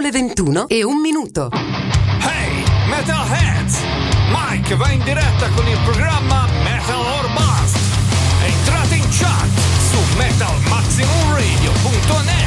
Sono le 21 e un minuto. Hey, Metalheads! Mike va in diretta con il programma Metal or Bust. Entrate in chat su metalmaximumradio.net.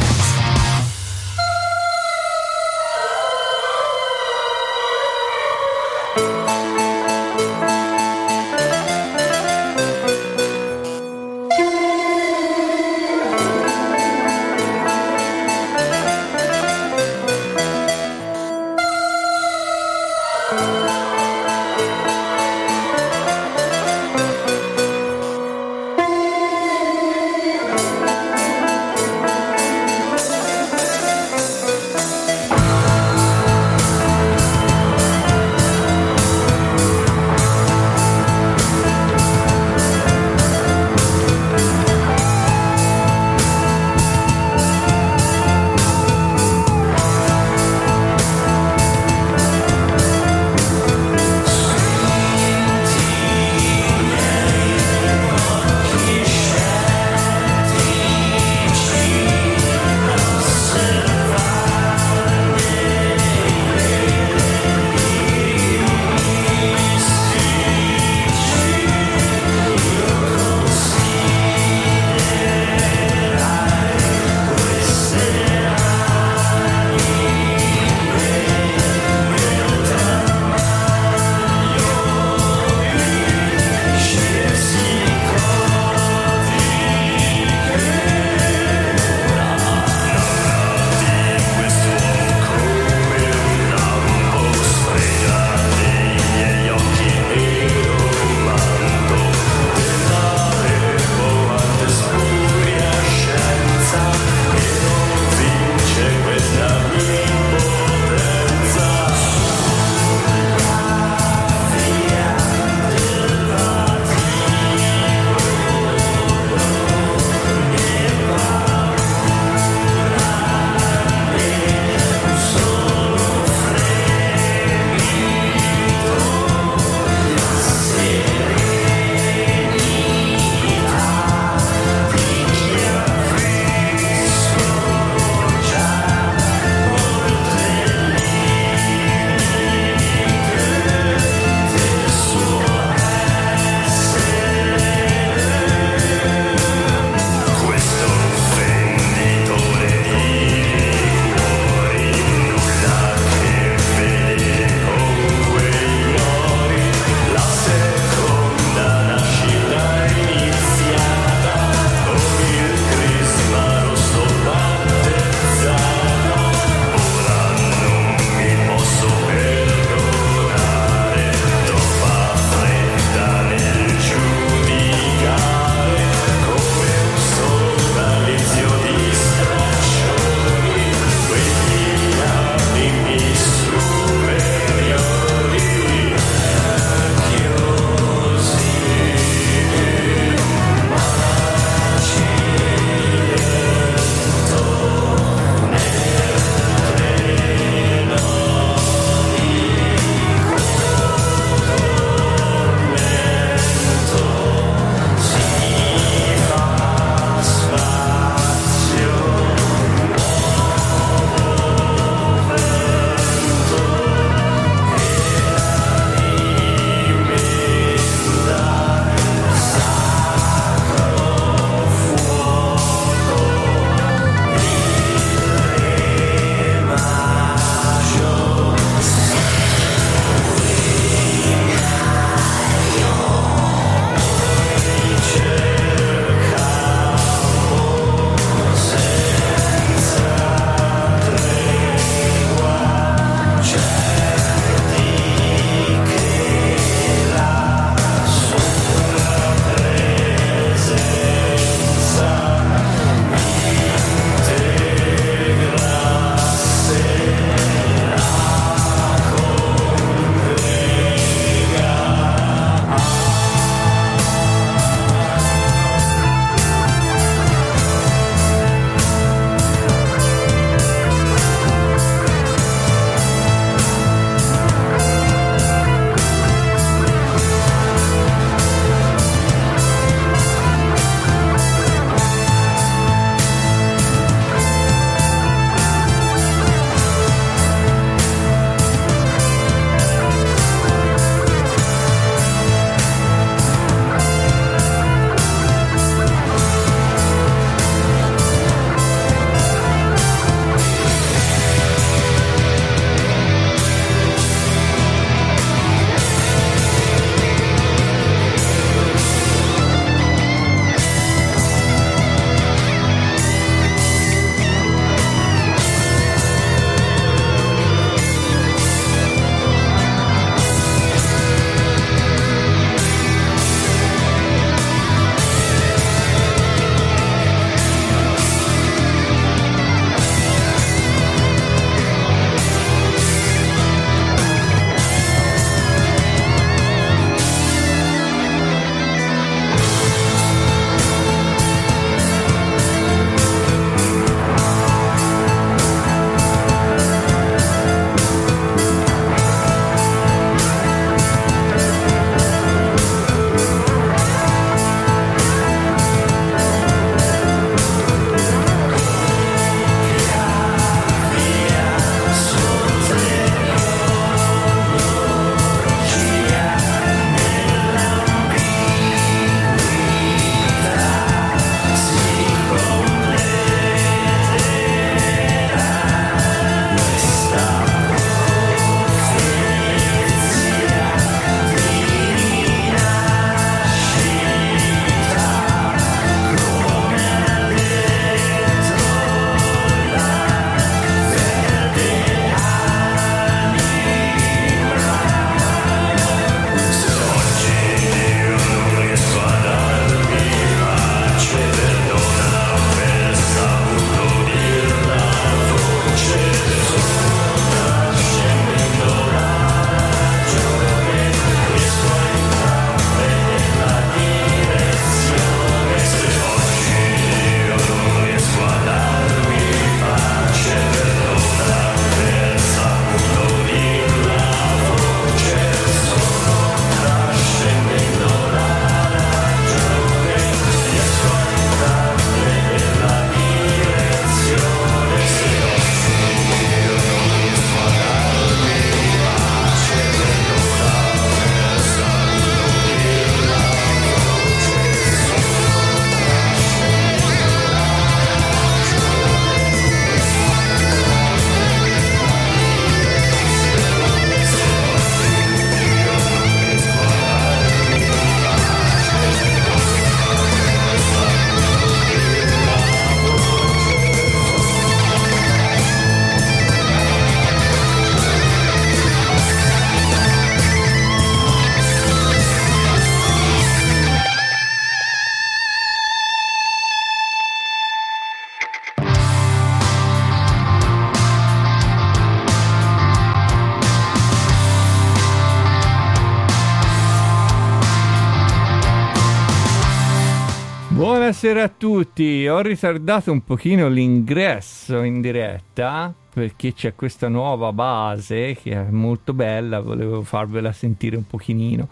Buonasera a tutti, ho ritardato un pochino l'ingresso in diretta perché c'è questa nuova base che è molto bella, volevo farvela sentire un pochino.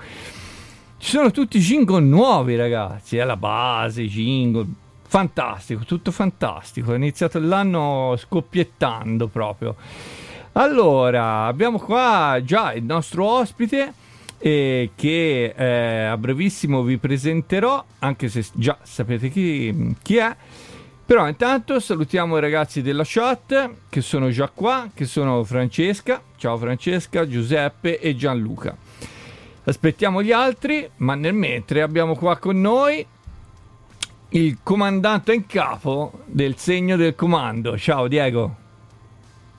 Ci sono tutti jingle nuovi ragazzi, è la base, jingle, fantastico, tutto fantastico, è iniziato l'anno scoppiettando proprio. Allora, abbiamo qua già il nostro ospite e che eh, a brevissimo vi presenterò, anche se già sapete chi, chi, è. Però intanto salutiamo i ragazzi della chat che sono già qua, che sono Francesca, ciao Francesca, Giuseppe e Gianluca. Aspettiamo gli altri, ma nel mentre abbiamo qua con noi il comandante in capo del segno del comando. Ciao Diego.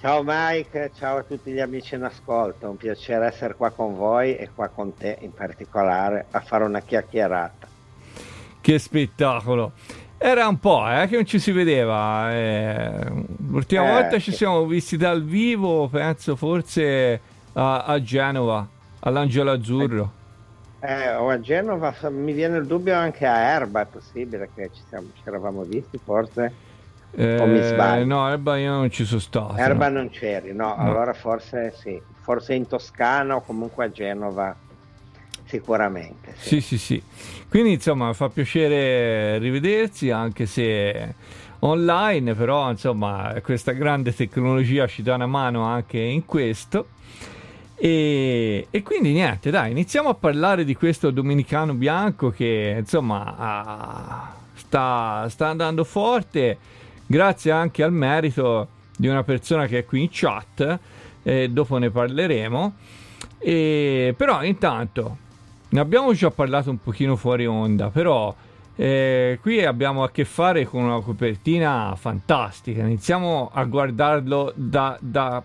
Ciao Mike, ciao a tutti gli amici in ascolto, un piacere essere qua con voi e qua con te in particolare a fare una chiacchierata. Che spettacolo! Era un po' eh, che non ci si vedeva. Eh, l'ultima eh, volta ci siamo visti dal vivo, penso forse a, a Genova, all'Angelo Azzurro. Eh, o a Genova, mi viene il dubbio anche a Erba, è possibile che ci, siamo, ci eravamo visti forse? Eh, o mi sbaglio? No, Erba io non ci sono stato. Erba no. non c'eri, no, no, allora forse sì, forse in Toscana o comunque a Genova sicuramente. Sì. sì, sì, sì. Quindi insomma fa piacere rivedersi anche se online, però insomma questa grande tecnologia ci dà una mano anche in questo. E, e, quindi niente, dai, iniziamo a parlare di questo domenicano bianco che insomma ah, sta, sta andando forte grazie anche al merito di una persona che è qui in chat, eh, dopo ne parleremo. E, però intanto ne abbiamo già parlato un pochino fuori onda, però eh, qui abbiamo a che fare con una copertina fantastica. Iniziamo a guardarlo da, da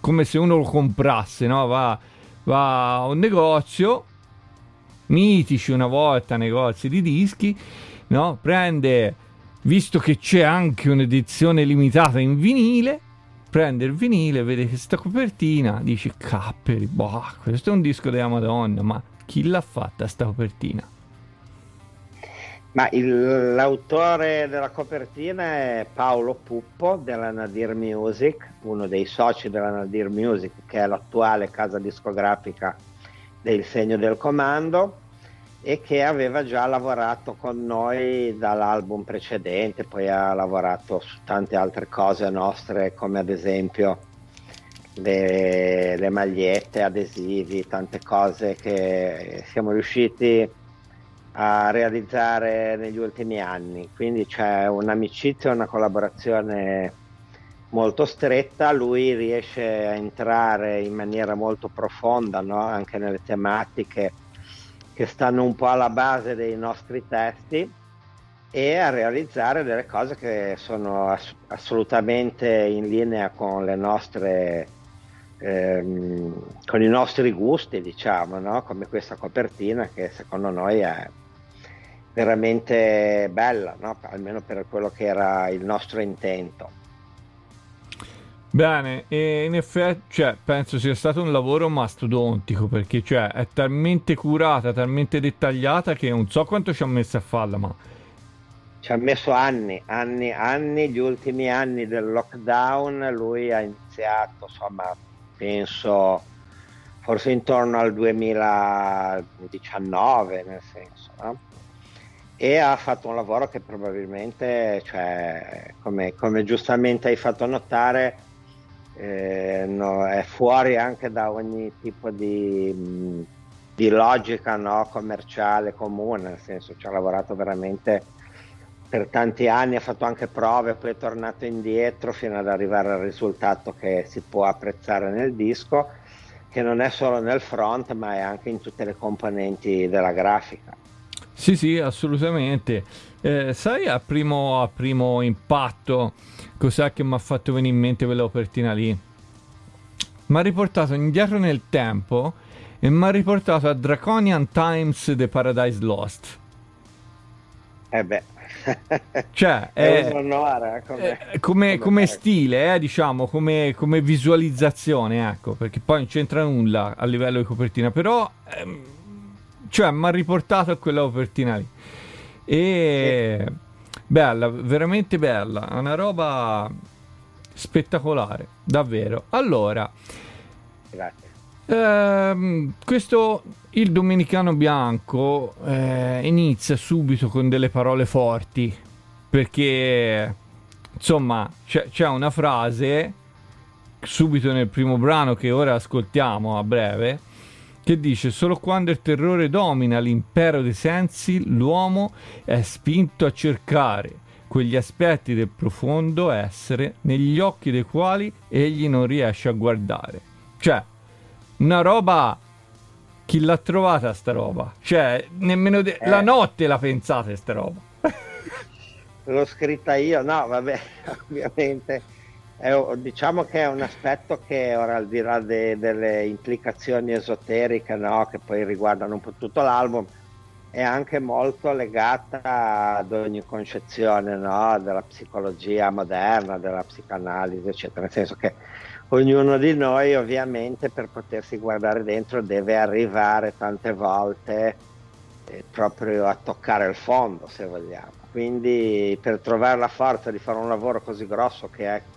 come se uno lo comprasse, no? va, va a un negozio, mitici una volta negozi di dischi, no? prende visto che c'è anche un'edizione limitata in vinile, prende il vinile, vede questa copertina, dice capperi, boh, questo è un disco della Madonna, ma chi l'ha fatta sta copertina? Ma il, l'autore della copertina è Paolo Puppo della Nadir Music, uno dei soci della Nadir Music, che è l'attuale casa discografica del Segno del Comando e che aveva già lavorato con noi dall'album precedente, poi ha lavorato su tante altre cose nostre come ad esempio le, le magliette, adesivi, tante cose che siamo riusciti a realizzare negli ultimi anni. Quindi c'è un'amicizia, una collaborazione molto stretta, lui riesce a entrare in maniera molto profonda no? anche nelle tematiche che stanno un po' alla base dei nostri testi e a realizzare delle cose che sono ass- assolutamente in linea con le nostre ehm, con i nostri gusti diciamo no? come questa copertina che secondo noi è veramente bella no? almeno per quello che era il nostro intento Bene, e in effetti cioè, penso sia stato un lavoro mastodontico perché cioè, è talmente curata, talmente dettagliata che non so quanto ci ha messo a farla, ma... Ci ha messo anni, anni, anni, gli ultimi anni del lockdown, lui ha iniziato, insomma, penso forse intorno al 2019, nel senso, no? E ha fatto un lavoro che probabilmente, cioè, come, come giustamente hai fatto notare, eh, no, è fuori anche da ogni tipo di, di logica no, commerciale comune, nel senso ci ha lavorato veramente per tanti anni, ha fatto anche prove, poi è tornato indietro fino ad arrivare al risultato che si può apprezzare nel disco, che non è solo nel front ma è anche in tutte le componenti della grafica. Sì, sì, assolutamente. Eh, sai a primo, a primo impatto cos'è che mi ha fatto venire in mente quella copertina lì? Mi ha riportato indietro nel tempo e mi ha riportato a Draconian Times The Paradise Lost. Eh beh. cioè, è, è onore, come, come, come, come, stile, eh, diciamo, come, come, visualizzazione, ecco, perché poi non c'entra nulla a livello di copertina, però... Ehm, cioè mi ha riportato a quella copertina lì. E bella, veramente bella, una roba spettacolare, davvero. Allora, Grazie. ehm, questo il Domenicano Bianco eh, inizia subito con delle parole forti perché insomma c'è, c'è una frase subito nel primo brano che ora ascoltiamo a breve che dice solo quando il terrore domina l'impero dei sensi l'uomo è spinto a cercare quegli aspetti del profondo essere negli occhi dei quali egli non riesce a guardare cioè una roba chi l'ha trovata sta roba cioè nemmeno de- Eh. la notte la pensate sta roba L'ho scritta io, no, vabbè, ovviamente. È, diciamo che è un aspetto che ora al di là de- delle implicazioni esoteriche, no, che poi riguardano un po' tutto l'album, è anche molto legata ad ogni concezione no, della psicologia moderna, della psicanalisi, eccetera. Nel senso che ognuno di noi ovviamente per potersi guardare dentro deve arrivare tante volte eh, proprio a toccare il fondo, se vogliamo. Quindi per trovare la forza di fare un lavoro così grosso che è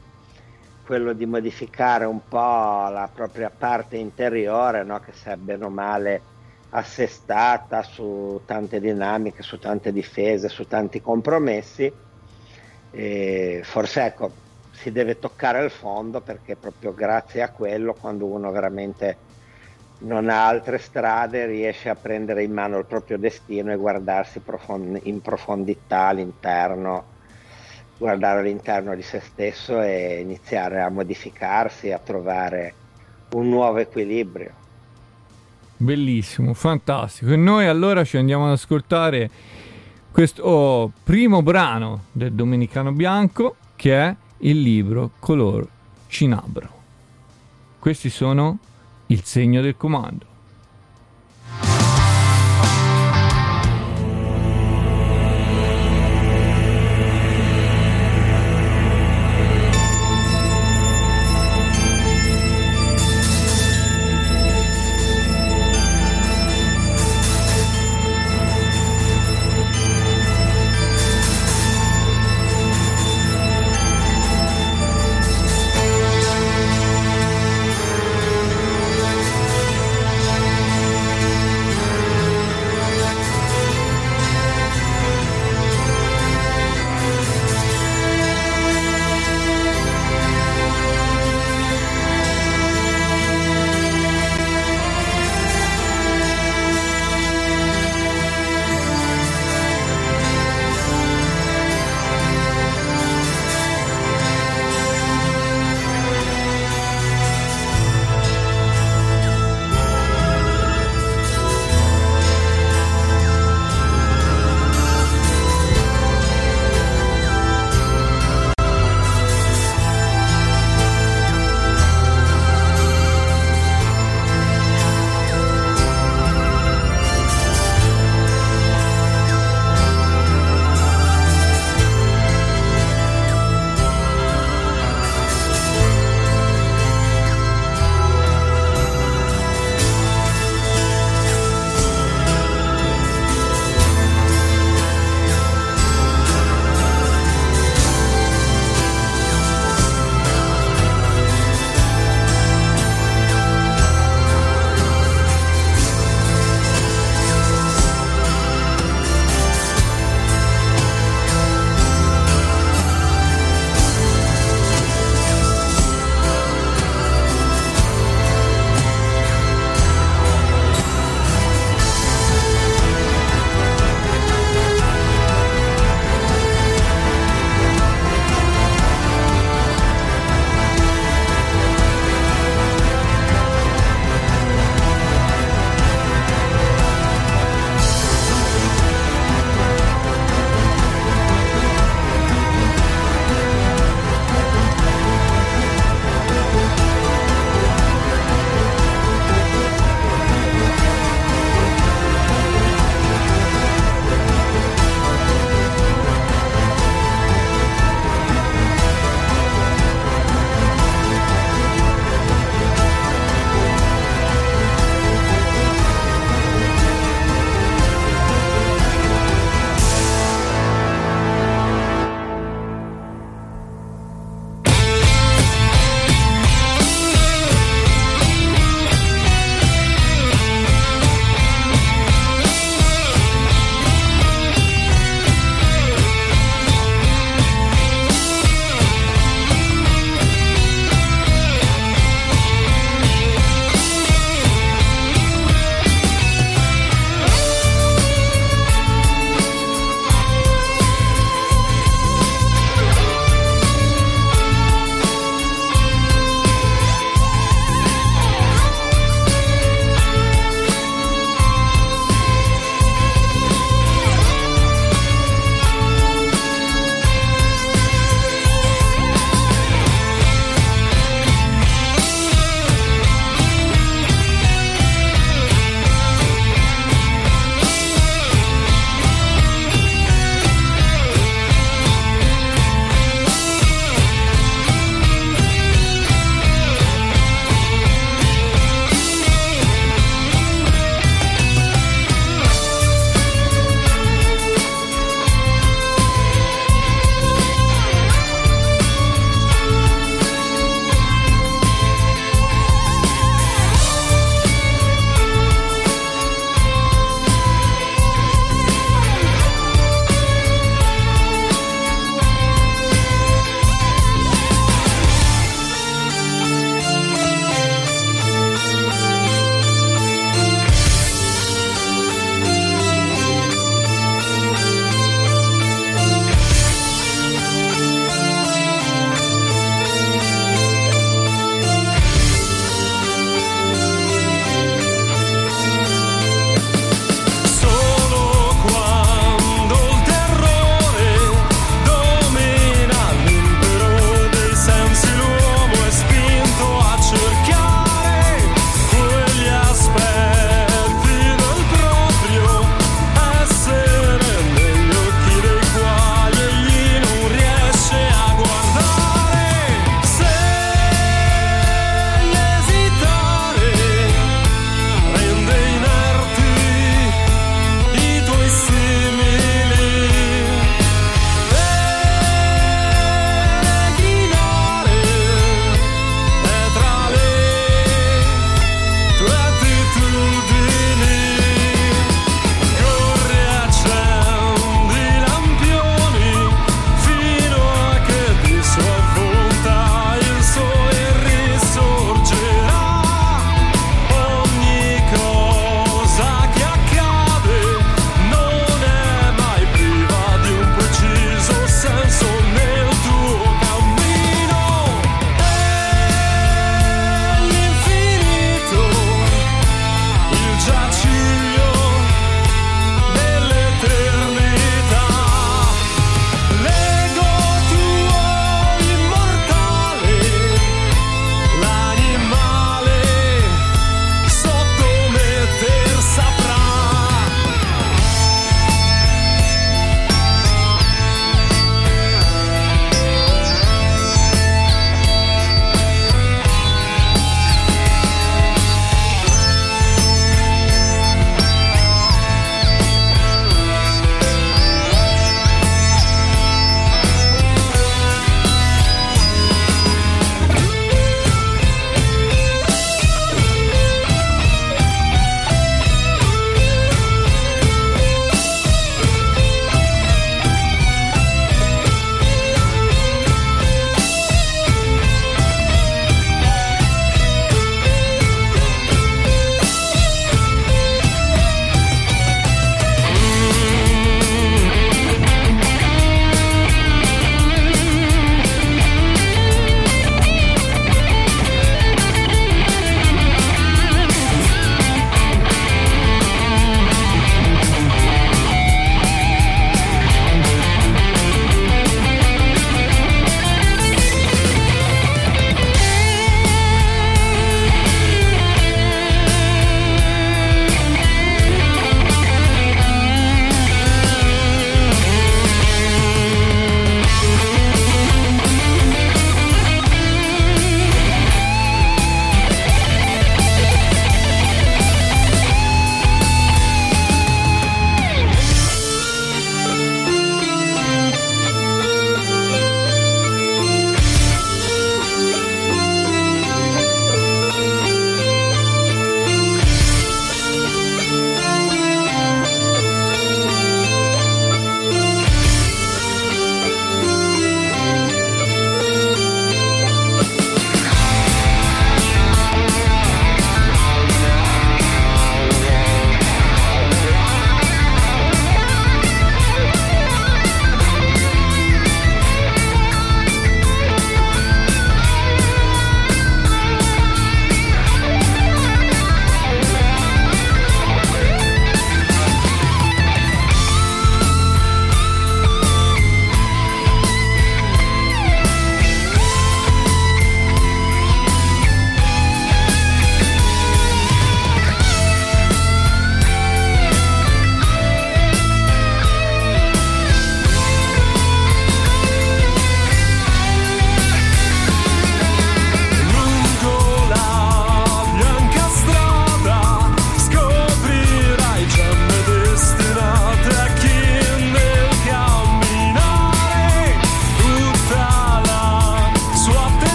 quello di modificare un po' la propria parte interiore, no? che se è bene male assestata su tante dinamiche, su tante difese, su tanti compromessi, e forse ecco, si deve toccare il fondo perché proprio grazie a quello quando uno veramente non ha altre strade riesce a prendere in mano il proprio destino e guardarsi profond- in profondità all'interno, guardare all'interno di se stesso e iniziare a modificarsi, a trovare un nuovo equilibrio. Bellissimo, fantastico. E noi allora ci andiamo ad ascoltare questo oh, primo brano del Domenicano Bianco che è il libro Color Cinabro. Questi sono il segno del comando.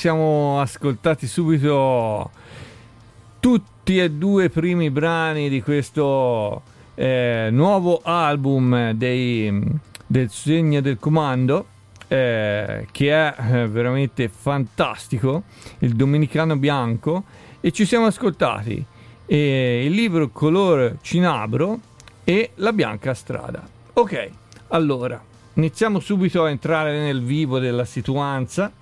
Siamo ascoltati subito tutti e due i primi brani di questo eh, nuovo album dei, del Segno del Comando. Eh, che è eh, veramente fantastico, il Dominicano Bianco, e ci siamo ascoltati eh, il libro Color Cinabro e La Bianca Strada. Ok, allora iniziamo subito a entrare nel vivo della situazione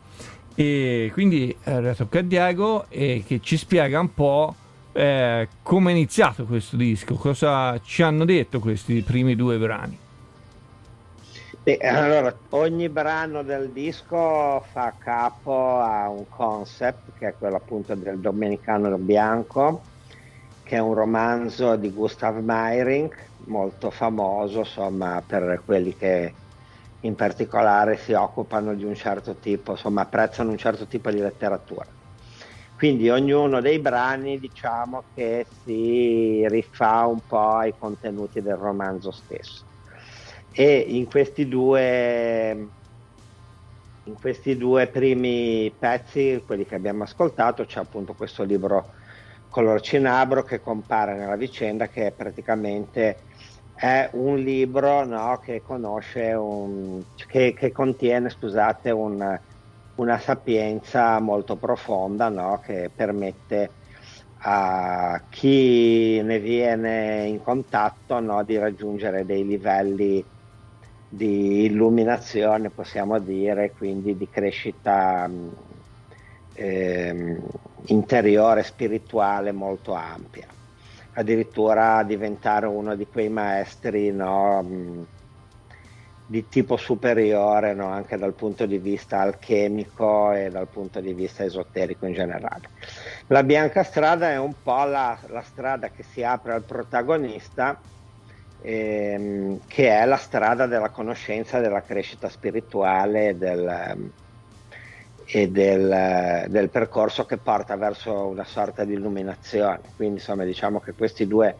e quindi eh, tocca a Diego e che ci spiega un po' eh, come è iniziato questo disco, cosa ci hanno detto questi primi due brani. Beh, allora, ogni brano del disco fa capo a un concept che è quello appunto del Domenicano Bianco, che è un romanzo di Gustav Meiring, molto famoso insomma per quelli che in particolare si occupano di un certo tipo, insomma apprezzano un certo tipo di letteratura. Quindi ognuno dei brani diciamo che si rifà un po' ai contenuti del romanzo stesso. E in questi due, in questi due primi pezzi, quelli che abbiamo ascoltato, c'è appunto questo libro Color Cinabro che compare nella vicenda che è praticamente è un libro no, che, un, che, che, contiene scusate, un, una sapienza molto profonda no, che permette a chi ne viene in contatto no, di raggiungere dei livelli di illuminazione, possiamo dire, quindi di crescita eh, interiore, spirituale molto ampia addirittura diventare uno di quei maestri no, mm, di tipo superiore no, anche dal punto di vista alchemico e dal punto di vista esoterico in generale. La bianca strada è un po' la, la strada che si apre al protagonista, ehm, che è la strada della conoscenza, della crescita spirituale, del, e del, del, percorso che porta verso una sorta di illuminazione. Quindi insomma diciamo che questi due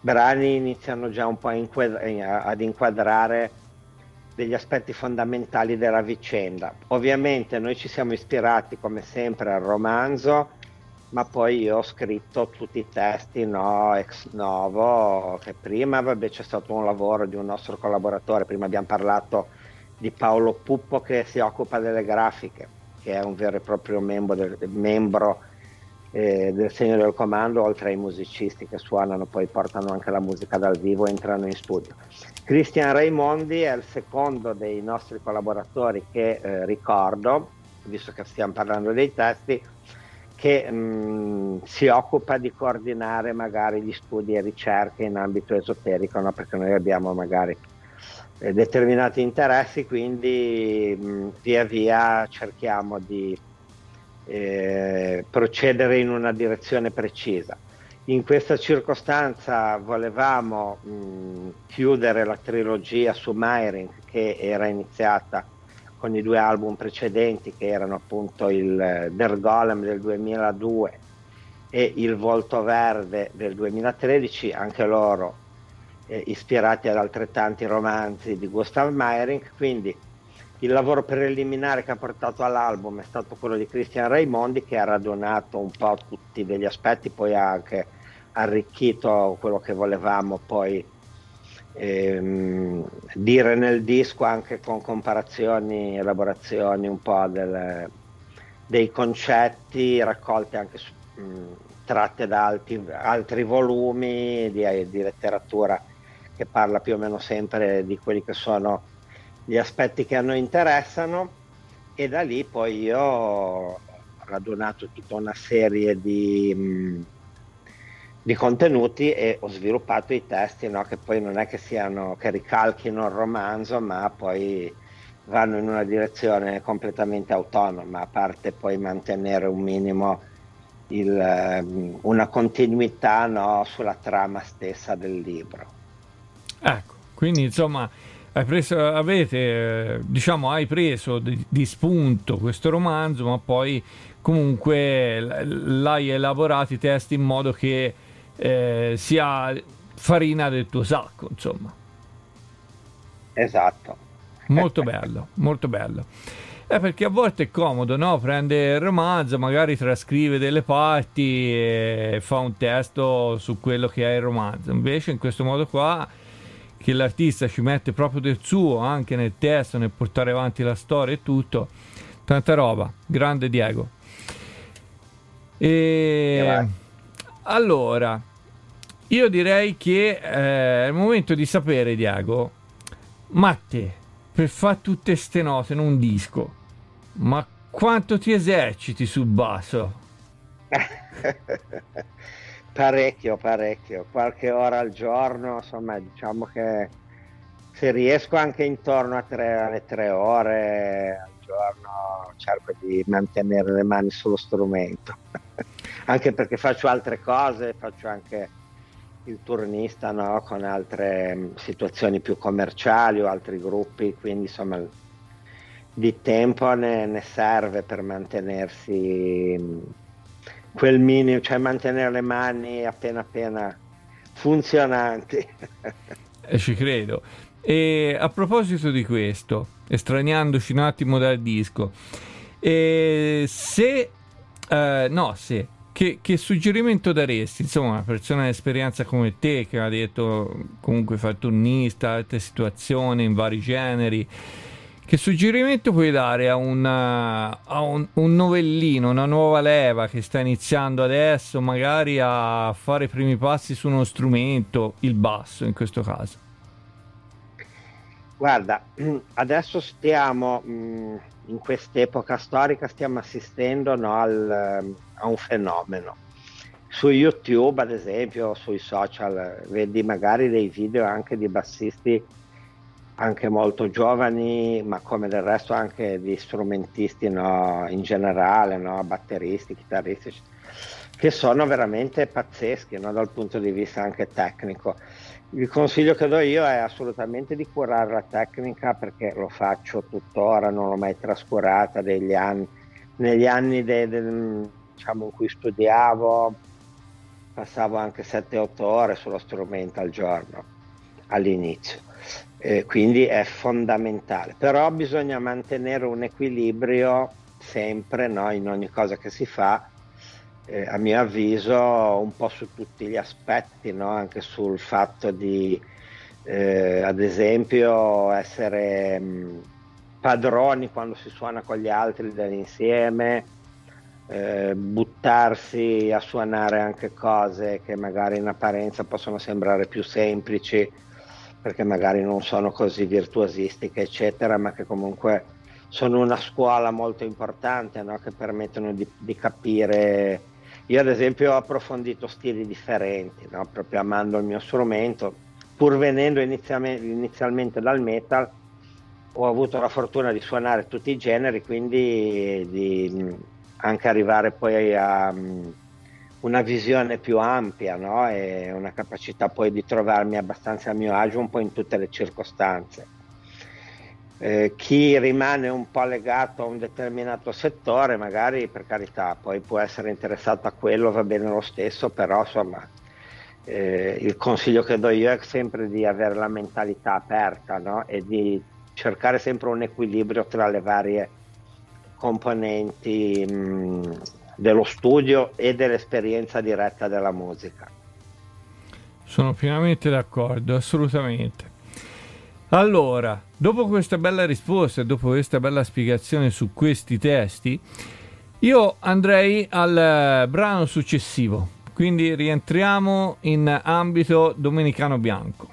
brani iniziano già un po' inquadra- ad inquadrare degli aspetti fondamentali della vicenda. Ovviamente noi ci siamo ispirati come sempre al romanzo, ma poi io ho scritto tutti i testi no, ex novo, che prima vabbè, c'è stato un lavoro di un nostro collaboratore, prima abbiamo parlato di Paolo Puppo che si occupa delle grafiche che è un vero e proprio membro del, membro, eh, del segno del comando, oltre ai musicisti che suonano, poi portano anche la musica dal vivo e entrano in studio. Cristian Raimondi è il secondo dei nostri collaboratori che eh, ricordo, visto che stiamo parlando dei testi, che mh, mm, si occupa di coordinare magari gli studi e ricerche in ambito esoterico, no? perché noi abbiamo magari determinati interessi, quindi mh, via via cerchiamo di eh, procedere in una direzione precisa. In questa circostanza volevamo mh, chiudere la trilogia su Meiring che era iniziata con i due album precedenti che erano appunto il eh, Der Golem del 2002 e Il Volto Verde del 2013, anche loro eh, ispirati ad altrettanti romanzi di Gustav Meyerink, quindi il lavoro preliminare che ha portato all'album è stato quello di Christian Raimondi che ha radunato un po' tutti degli aspetti, poi ha anche arricchito quello che volevamo poi ehm, dire nel disco anche con comparazioni, elaborazioni un po' del, dei concetti raccolti anche su, mh, tratte da alti, altri volumi di, di letteratura che parla più o meno sempre di quelli che sono gli aspetti che a noi interessano e da lì poi io ho radunato tutta una serie di, mh, di contenuti e ho sviluppato i testi no? che poi non è che siano che ricalchino il romanzo ma poi vanno in una direzione completamente autonoma a parte poi mantenere un minimo il, ehm, una continuità no? sulla trama stessa del libro ecco quindi insomma hai preso, avete, diciamo, hai preso di, di, spunto questo romanzo, ma poi comunque l'hai elaborato i testi in modo che eh, sia farina del tuo sacco, insomma. Esatto. Molto bello, molto bello. Eh, perché a volte è comodo, no? Prende il romanzo, magari trascrive delle parti e fa un testo su quello che è il romanzo. Invece in questo modo qua che l'artista ci mette proprio del suo anche nel testo, nel portare avanti la storia e tutto. Tanta roba, grande Diego. E allora, io direi che eh, è il momento di sapere, Diego, ma te, per fare tutte ste note in un disco, ma quanto ti eserciti sul basso? Parecchio, parecchio, qualche ora al giorno, insomma diciamo che se riesco anche intorno a tre, alle tre ore al giorno cerco di mantenere le mani sullo strumento, anche perché faccio altre cose, faccio anche il turnista no? con altre mm, situazioni più commerciali o altri gruppi, quindi insomma di tempo ne, ne serve per mantenersi mm, quel minimo, cioè mantenere le mani appena appena funzionanti. eh, ci credo. E a proposito di questo, estraniandoci un attimo dal disco, eh, se, eh, no, se, che, che, suggerimento daresti? Insomma, una persona di esperienza come te, che ha detto comunque fa turnista, altre situazioni in vari generi, che suggerimento puoi dare a, una, a un, un, novellino, una nuova leva che sta iniziando adesso, magari a fare i primi passi su uno strumento, il basso in questo caso? Guarda, adesso stiamo, in quest'epoca storica, stiamo assistendo no, al, a un fenomeno. Su YouTube, ad esempio, sui social, vedi magari dei video anche di bassisti anche molto giovani, ma come del resto anche di strumentisti no, in generale, no, batteristi, chitarristi, che sono veramente pazzeschi no, dal punto di vista anche tecnico. Il consiglio che do io è assolutamente di curare la tecnica perché lo faccio tuttora, non l'ho mai trascurata anni, negli anni de, de, diciamo, in cui studiavo passavo anche 7-8 ore sullo strumento al giorno all'inizio eh, quindi è fondamentale. Però bisogna mantenere un equilibrio sempre no, in ogni cosa che si fa, eh, a mio avviso, un po' su tutti gli aspetti, no? anche sul fatto di, eh, ad esempio, essere mh, padroni quando si suona con gli altri dell'insieme. Eh, buttarsi a suonare anche cose che magari in apparenza possono sembrare più semplici, perché magari non sono così virtuosistiche, eccetera, ma che comunque sono una scuola molto importante no? che permettono di, di, capire. Io ad esempio ho approfondito stili differenti, no? proprio amando il mio strumento, pur venendo inizialmente, inizialmente dal metal, ho avuto la fortuna di suonare tutti i generi, quindi di anche arrivare poi a una visione più ampia no? e una capacità poi di trovarmi abbastanza a mio agio un po' in tutte le circostanze. eh, chi rimane un po' legato a un determinato settore, magari per carità, poi può essere interessato a quello, va bene lo stesso, però insomma eh, il consiglio che do io è sempre di avere la mentalità aperta no? e di cercare sempre un equilibrio tra le varie componenti mh, dello studio e dell'esperienza diretta della musica. Sono pienamente d'accordo, assolutamente. Allora, dopo questa bella risposta e dopo questa bella spiegazione su questi testi, io andrei al eh, brano successivo, quindi rientriamo in ambito domenicano bianco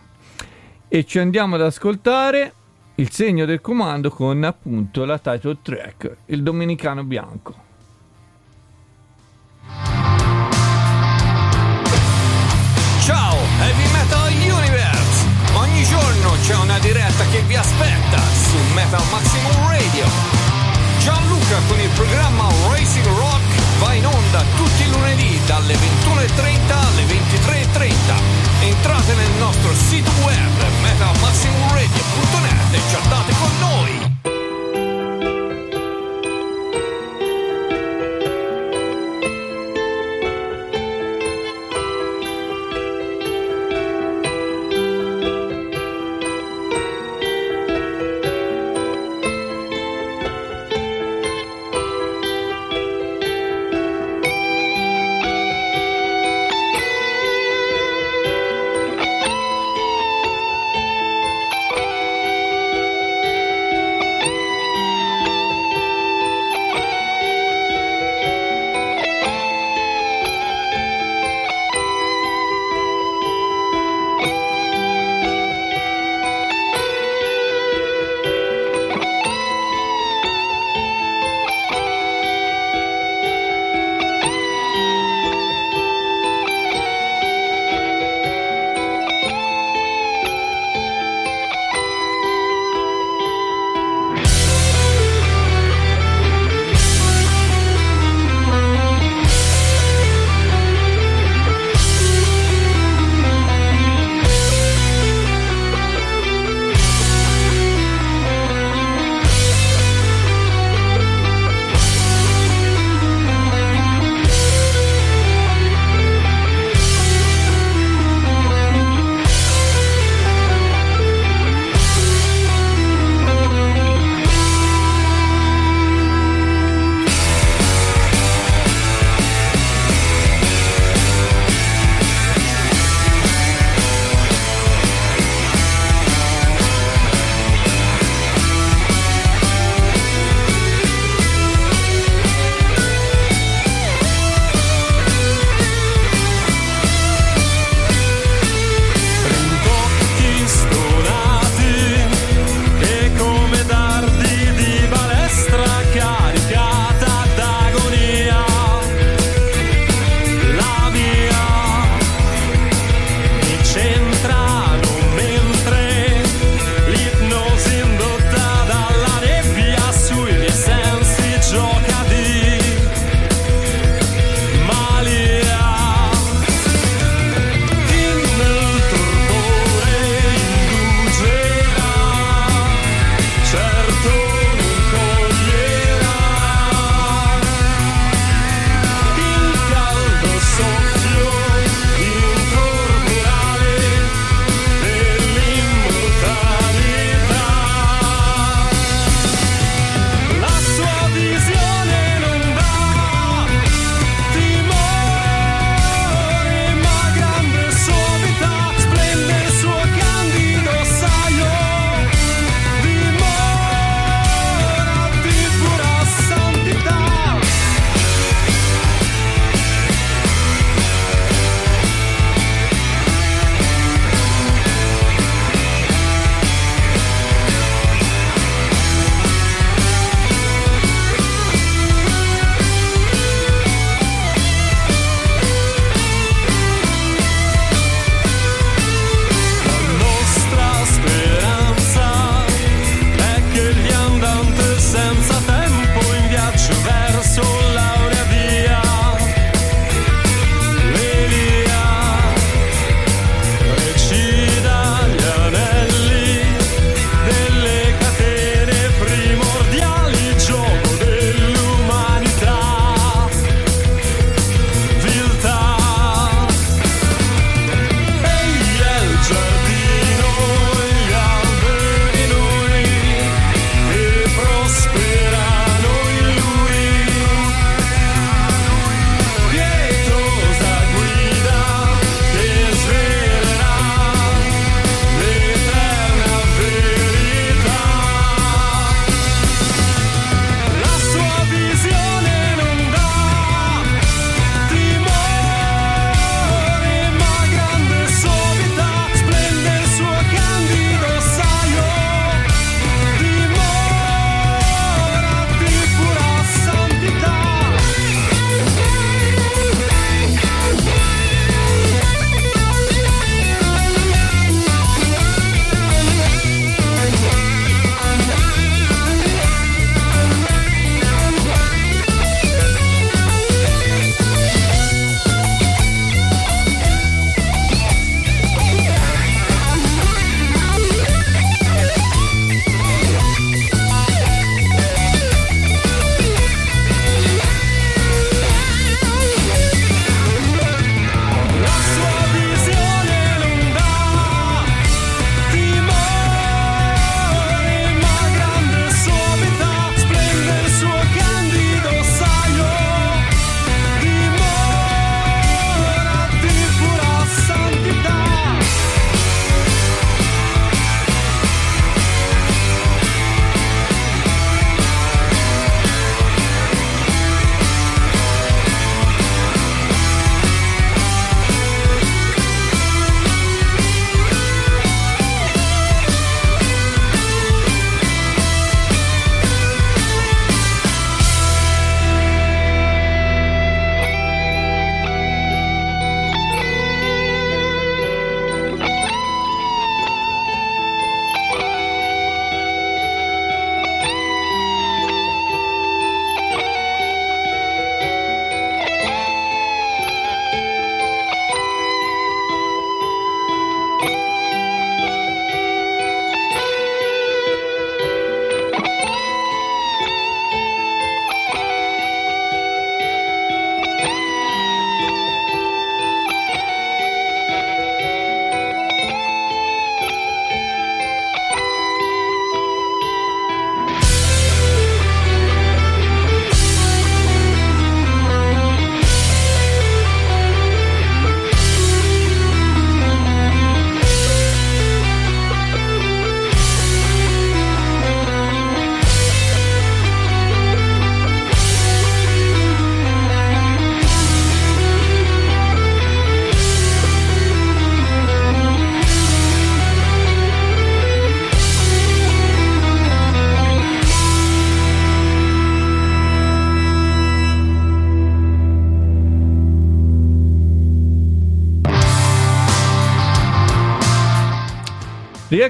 e ci andiamo ad ascoltare il segno del comando con appunto la title track, il domenicano bianco. C'è una diretta che vi aspetta su Metal Maximum Radio. Gianluca con il programma Racing Rock va in onda tutti i lunedì dalle 21.30 alle 23.30. Entrate nel nostro sito web metalmaximumradio.net e chattate con noi.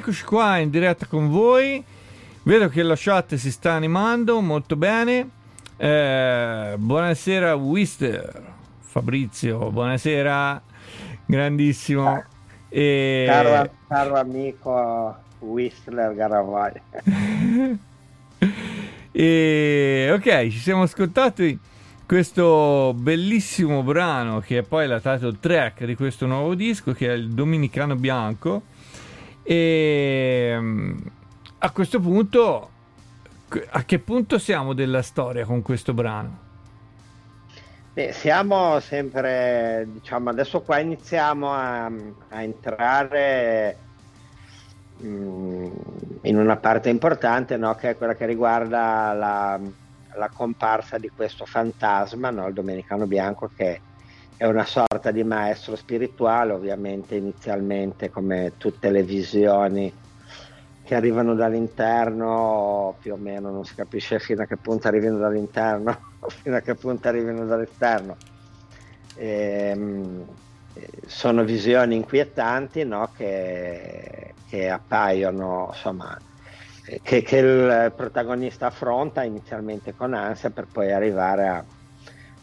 Rieccoci qua in diretta con voi. Vedo che la chat si sta animando molto bene. Eh, buonasera Wister, Fabrizio, buonasera, grandissimo. E... Caro, caro amico Whistler Garavaglia. e ok, ci siamo ascoltati questo bellissimo brano che è poi la title track di questo nuovo disco che è il Dominicano Bianco e mm, a questo punto, a che punto siamo della storia con questo brano? Beh, siamo sempre, diciamo, adesso qua iniziamo a, a entrare mm, in una parte importante, no? che è quella che riguarda la, la comparsa di questo fantasma, no? il Domenicano Bianco, che è una sorta di maestro spirituale, ovviamente inizialmente come tutte le visioni che arrivano dall'interno, più o meno non si capisce fino a che punto arrivino dall'interno fino a che punto arrivino dall'esterno. E, ehm, sono visioni inquietanti no? che, che, appaiono, insomma, che, che il protagonista affronta inizialmente con ansia per poi arrivare a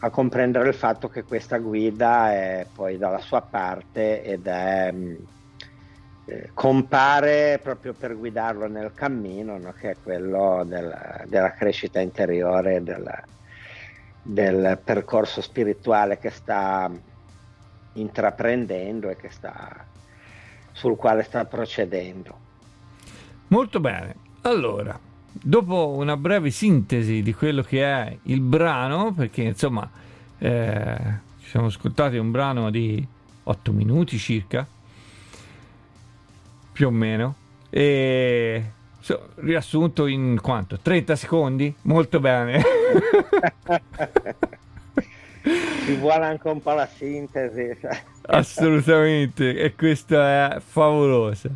a comprendere il fatto che questa guida è poi dalla sua parte ed è mm, eh, compare proprio per guidarlo nel cammino, no? che è quello del, della crescita interiore, del, del, percorso spirituale che sta intraprendendo e sta, sul quale sta procedendo. Molto bene, allora dopo una breve sintesi di quello che è il brano, perché insomma eh, ci siamo ascoltati un brano di 8 minuti circa, più o meno, e so, riassunto in quanto? 30 secondi? Molto bene. Ci vuole anche un po' la sintesi. Assolutamente, e questa è favolosa.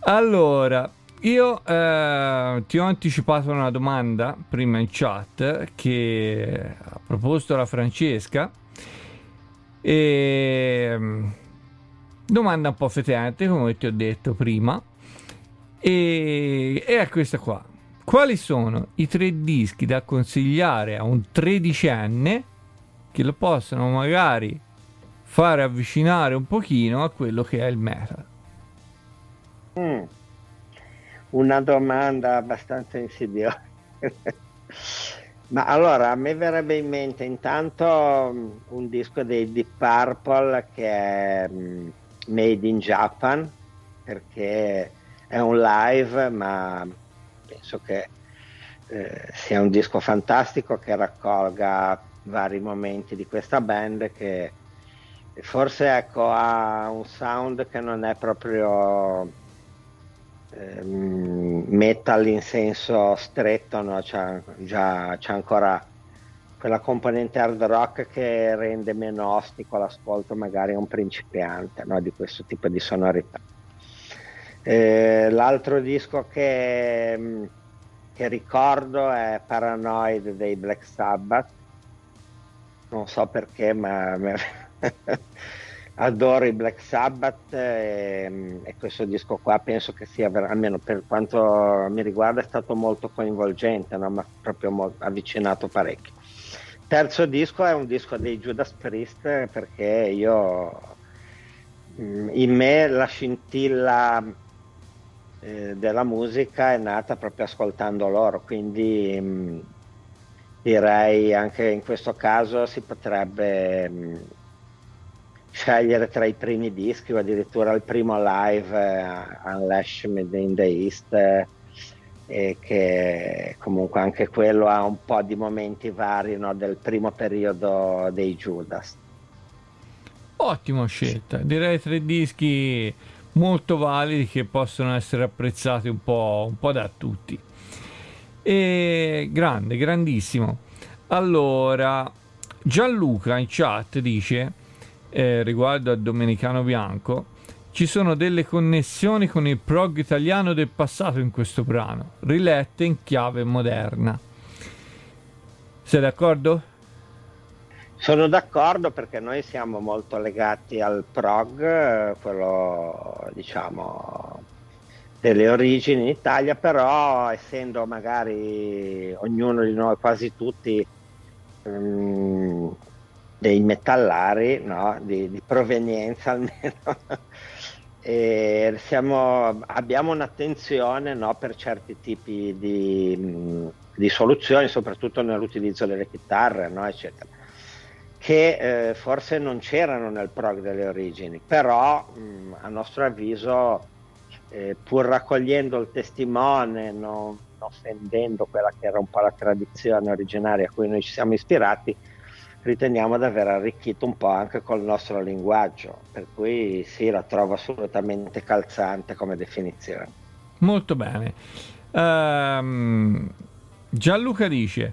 Allora, io eh, ti ho anticipato una domanda prima in chat che ha proposto la Francesca. E, mm, domanda un po' fetente, come ti ho detto prima. E è questa qua. Quali sono i tre dischi da consigliare a un tredicenne che lo possano magari fare avvicinare un pochino a quello che è il metal? Mm una domanda abbastanza insidiosa. Ma allora a me verrebbe in mente intanto mm, un disco dei Deep Purple che è mm, Made in Japan perché è un live ma penso che eh, sia un disco fantastico che raccolga vari momenti di questa band che forse ecco ha un sound che non è proprio metal in senso stretto, no? c'è, già, c'è ancora quella componente hard rock che rende meno ostico l'ascolto magari a un principiante no? di questo tipo di sonorità. Eh, l'altro disco che, che, ricordo è Paranoid dei Black Sabbath, non so perché, ma adoro i Black Sabbath e, ehm, e, questo disco qua penso che sia, almeno per quanto mi riguarda, è stato molto coinvolgente, no? ma proprio molto, avvicinato parecchio. Terzo disco è un disco dei Judas Priest perché io mm, in me la scintilla eh, della musica è nata proprio ascoltando loro, quindi mh, mm, direi anche in questo caso si potrebbe mh, mm, scegliere tra i primi dischi o addirittura il primo live uh, Unleash in the East eh, e che comunque anche quello ha un po' di momenti vari no, del primo periodo dei Judas. Ottima scelta, direi tre dischi molto validi che possono essere apprezzati un po', un po' da tutti. E grande, grandissimo. Allora, Gianluca in chat dice eh, riguardo a Domenicano Bianco, ci sono delle connessioni con il prog italiano del passato in questo brano, rilette in chiave moderna. Sei d'accordo? Sono d'accordo perché noi siamo molto legati al prog, quello diciamo delle origini in Italia, però essendo magari ognuno di noi, quasi tutti, um, dei metallari no? di, di, provenienza almeno, siamo, abbiamo un'attenzione no? per certi tipi di, di, soluzioni, soprattutto nell'utilizzo delle chitarre, no? eccetera che eh, forse non c'erano nel prog delle origini, però mh, a nostro avviso eh, pur raccogliendo il testimone, non offendendo quella che era un po' la tradizione originaria a cui noi ci siamo ispirati, riteniamo di aver arricchito un po' anche col nostro linguaggio, per cui sì, la trovo assolutamente calzante come definizione. Molto bene. Um, Gianluca dice,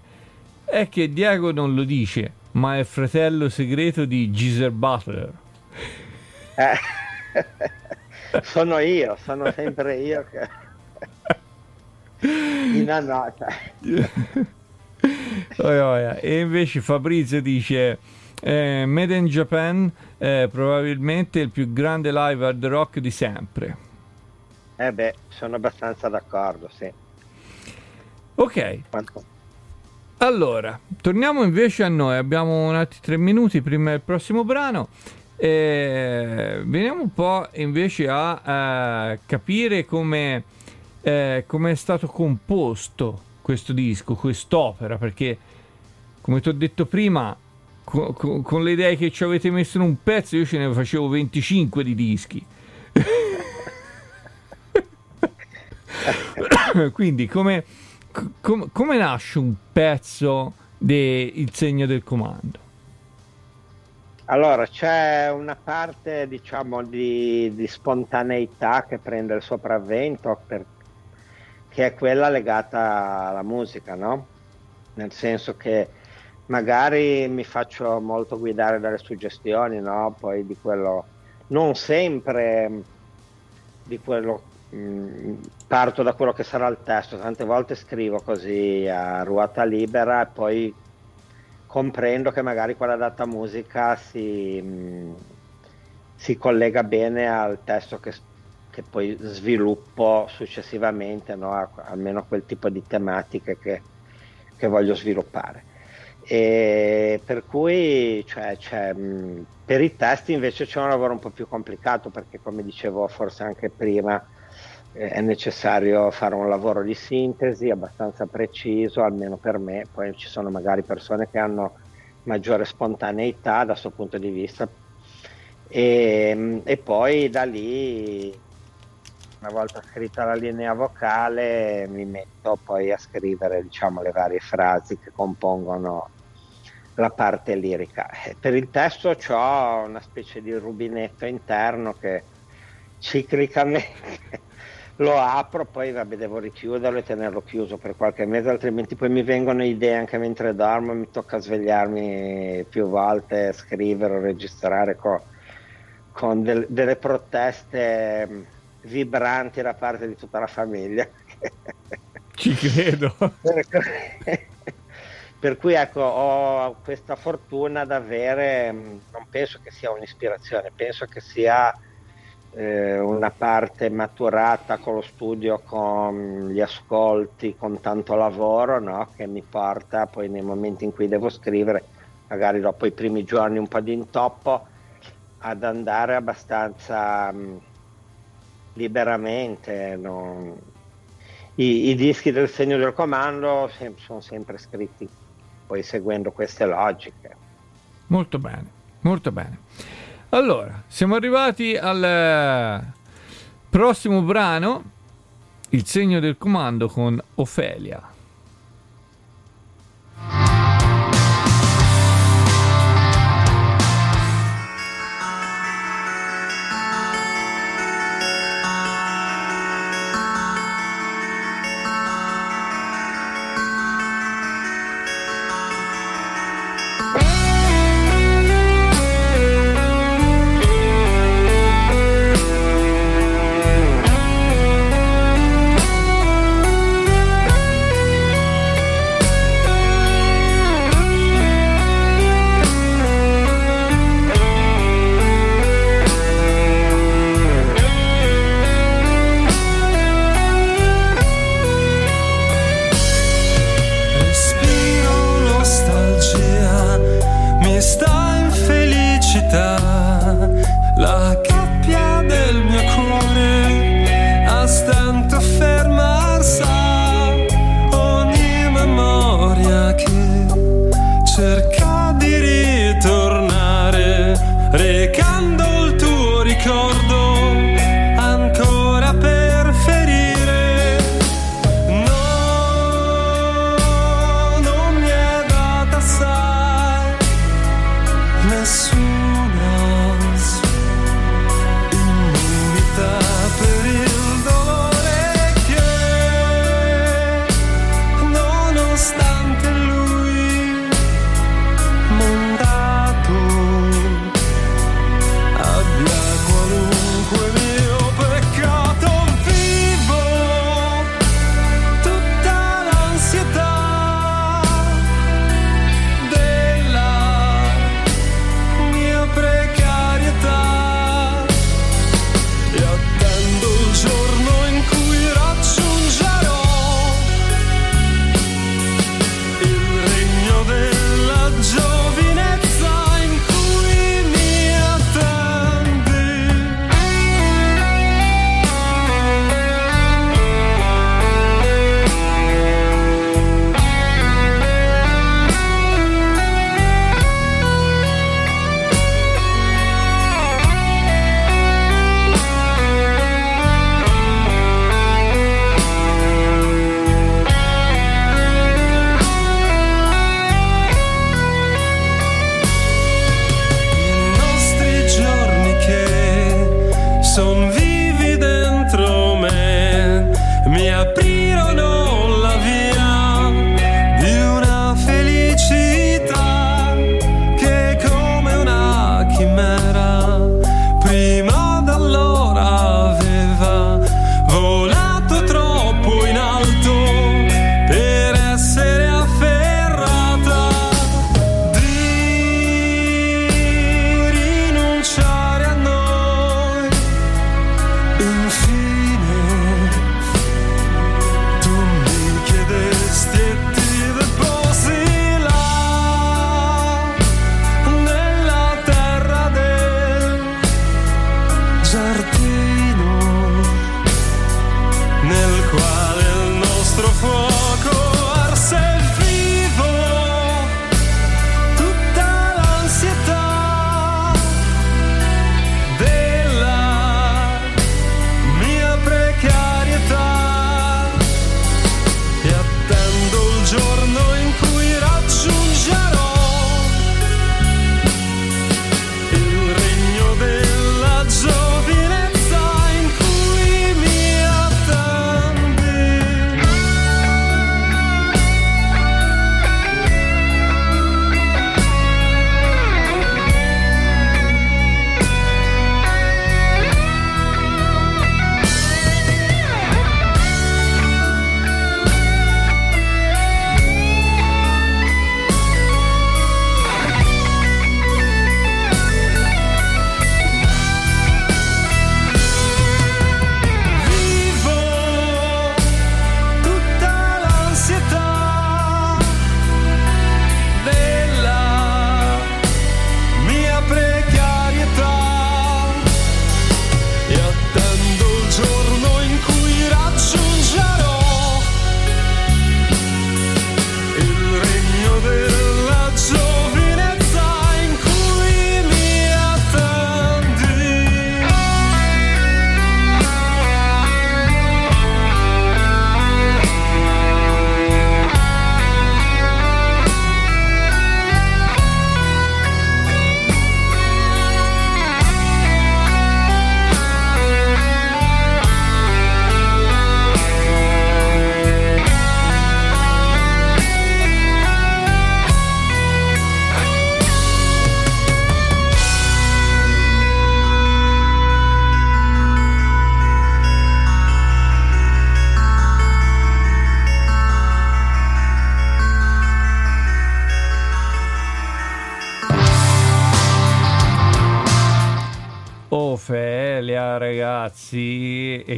è che Diego non lo dice, ma è fratello segreto di Geezer Butler. Eh. sono io, sono sempre io che... In annota. e invece Fabrizio dice eh, Made in Japan è probabilmente il più grande live hard rock di sempre. Eh beh, sono abbastanza d'accordo, sì. Ok. Quanto? Allora, torniamo invece a noi, abbiamo un altri tre minuti prima del prossimo brano. Eh, veniamo un po' invece a, a capire come eh, è stato composto questo disco, quest'opera, perché come ti ho detto prima, con, con, con, le idee che ci avete messo in un pezzo, io ce ne facevo 25 di dischi. Quindi come, com, come nasce un pezzo del segno del comando? Allora, c'è una parte, diciamo, di, di spontaneità che prende il sopravvento, per, che è quella legata alla musica, no? Nel senso che magari mi faccio molto guidare dalle suggestioni, no? Poi di quello, non sempre di quello, mm, parto da quello che sarà il testo, tante volte scrivo così a ruota libera e poi comprendo che magari quella data musica si, mh, si collega bene al testo che, che poi sviluppo successivamente, no? Almeno quel tipo di tematiche che, che voglio sviluppare. E per cui cioè, mh, per i testi invece c'è un lavoro un po' più complicato perché come dicevo forse anche prima eh, è necessario fare un lavoro di sintesi abbastanza preciso, almeno per me, poi ci sono magari persone che hanno maggiore spontaneità da questo punto di vista e, e poi da lì una volta scritta la linea vocale mi metto poi a scrivere diciamo le varie frasi che compongono la parte lirica. Per il testo ho una specie di rubinetto interno che ciclicamente lo apro, poi vabbè, devo richiuderlo e tenerlo chiuso per qualche mese, altrimenti poi mi vengono idee anche mentre dormo, mi tocca svegliarmi più volte, scrivere o registrare con, con del, delle proteste vibranti da parte di tutta la famiglia. Ci credo. per, per cui ecco, ho questa fortuna ad avere, mm, non penso che sia un'ispirazione, penso che sia eh, una parte maturata con lo studio, con gli ascolti, con tanto lavoro, no? che mi porta poi nei momenti in cui devo scrivere, magari dopo i primi giorni un po' di intoppo, ad andare abbastanza mm, liberamente. No? I, I, dischi del segno del comando sem- sono sempre scritti poi seguendo queste logiche. Molto bene, molto bene. Allora, siamo arrivati al eh, prossimo brano, il segno del comando con Ofelia.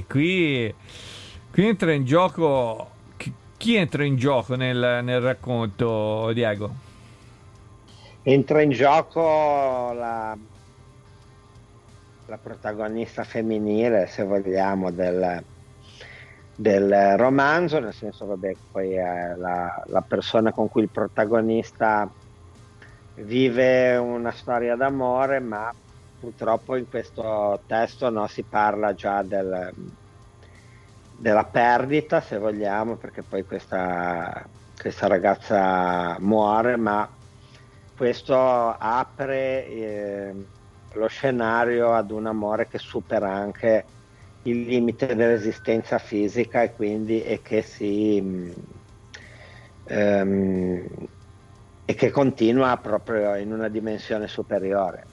qui, qui entra in gioco chi entra in gioco nel, nel, racconto, Diego? Entra in gioco la, la protagonista femminile, se vogliamo, del, del, romanzo, nel senso, vabbè, poi è la, la, persona con cui il protagonista vive una storia d'amore, ma purtroppo in questo testo no, si parla già del, della perdita, se vogliamo, perché poi questa, questa ragazza muore, ma questo apre eh, lo scenario ad un amore che supera anche il limite dell'esistenza fisica e quindi e che si ehm, e che continua proprio in una dimensione superiore.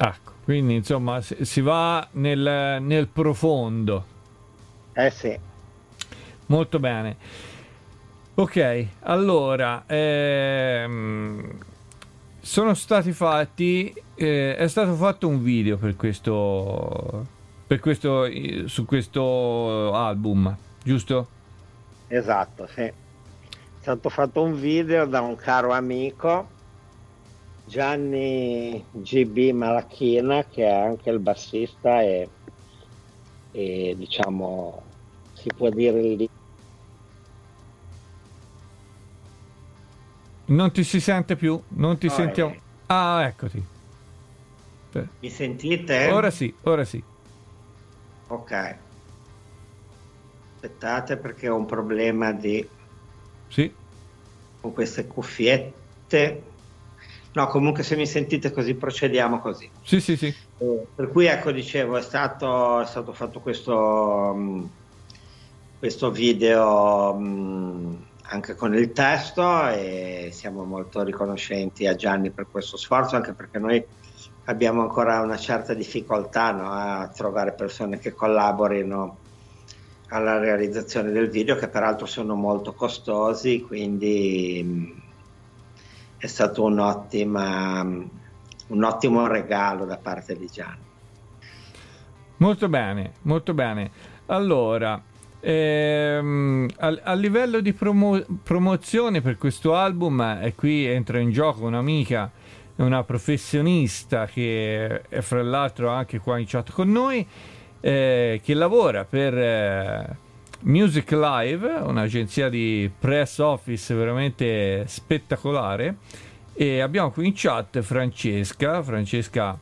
Ecco, quindi insomma si va nel, nel profondo. Eh sì. Molto bene. Ok, allora ehm, sono stati fatti, eh, è stato fatto un video per questo, per questo, su questo album, giusto? Esatto, sì stato fatto un video da un caro amico Gianni GB Malachina che è anche il bassista e, e diciamo si può dire lì non ti si sente più non ti no, sentiamo eh. ah eccoti mi sentite? ora sì ora sì ok aspettate perché ho un problema di sì. Con queste cuffiette. No, comunque se mi sentite così procediamo così. Sì, sì, sì. Eh, per cui ecco, dicevo, è stato, è stato fatto questo, um, questo video um, anche con il testo e siamo molto riconoscenti a Gianni per questo sforzo, anche perché noi abbiamo ancora una certa difficoltà no, a trovare persone che collaborino alla realizzazione del video che peraltro sono molto costosi quindi mm, è stato un, un ottimo regalo da parte di Gianni. Molto bene molto bene. Allora ehm, a, a, livello di promo- promozione per questo album e qui entra in gioco un'amica una professionista che è fra l'altro anche qua in chat con noi eh, che lavora per eh, Music Live, un'agenzia di press office veramente spettacolare. E abbiamo qui in chat Francesca, Francesca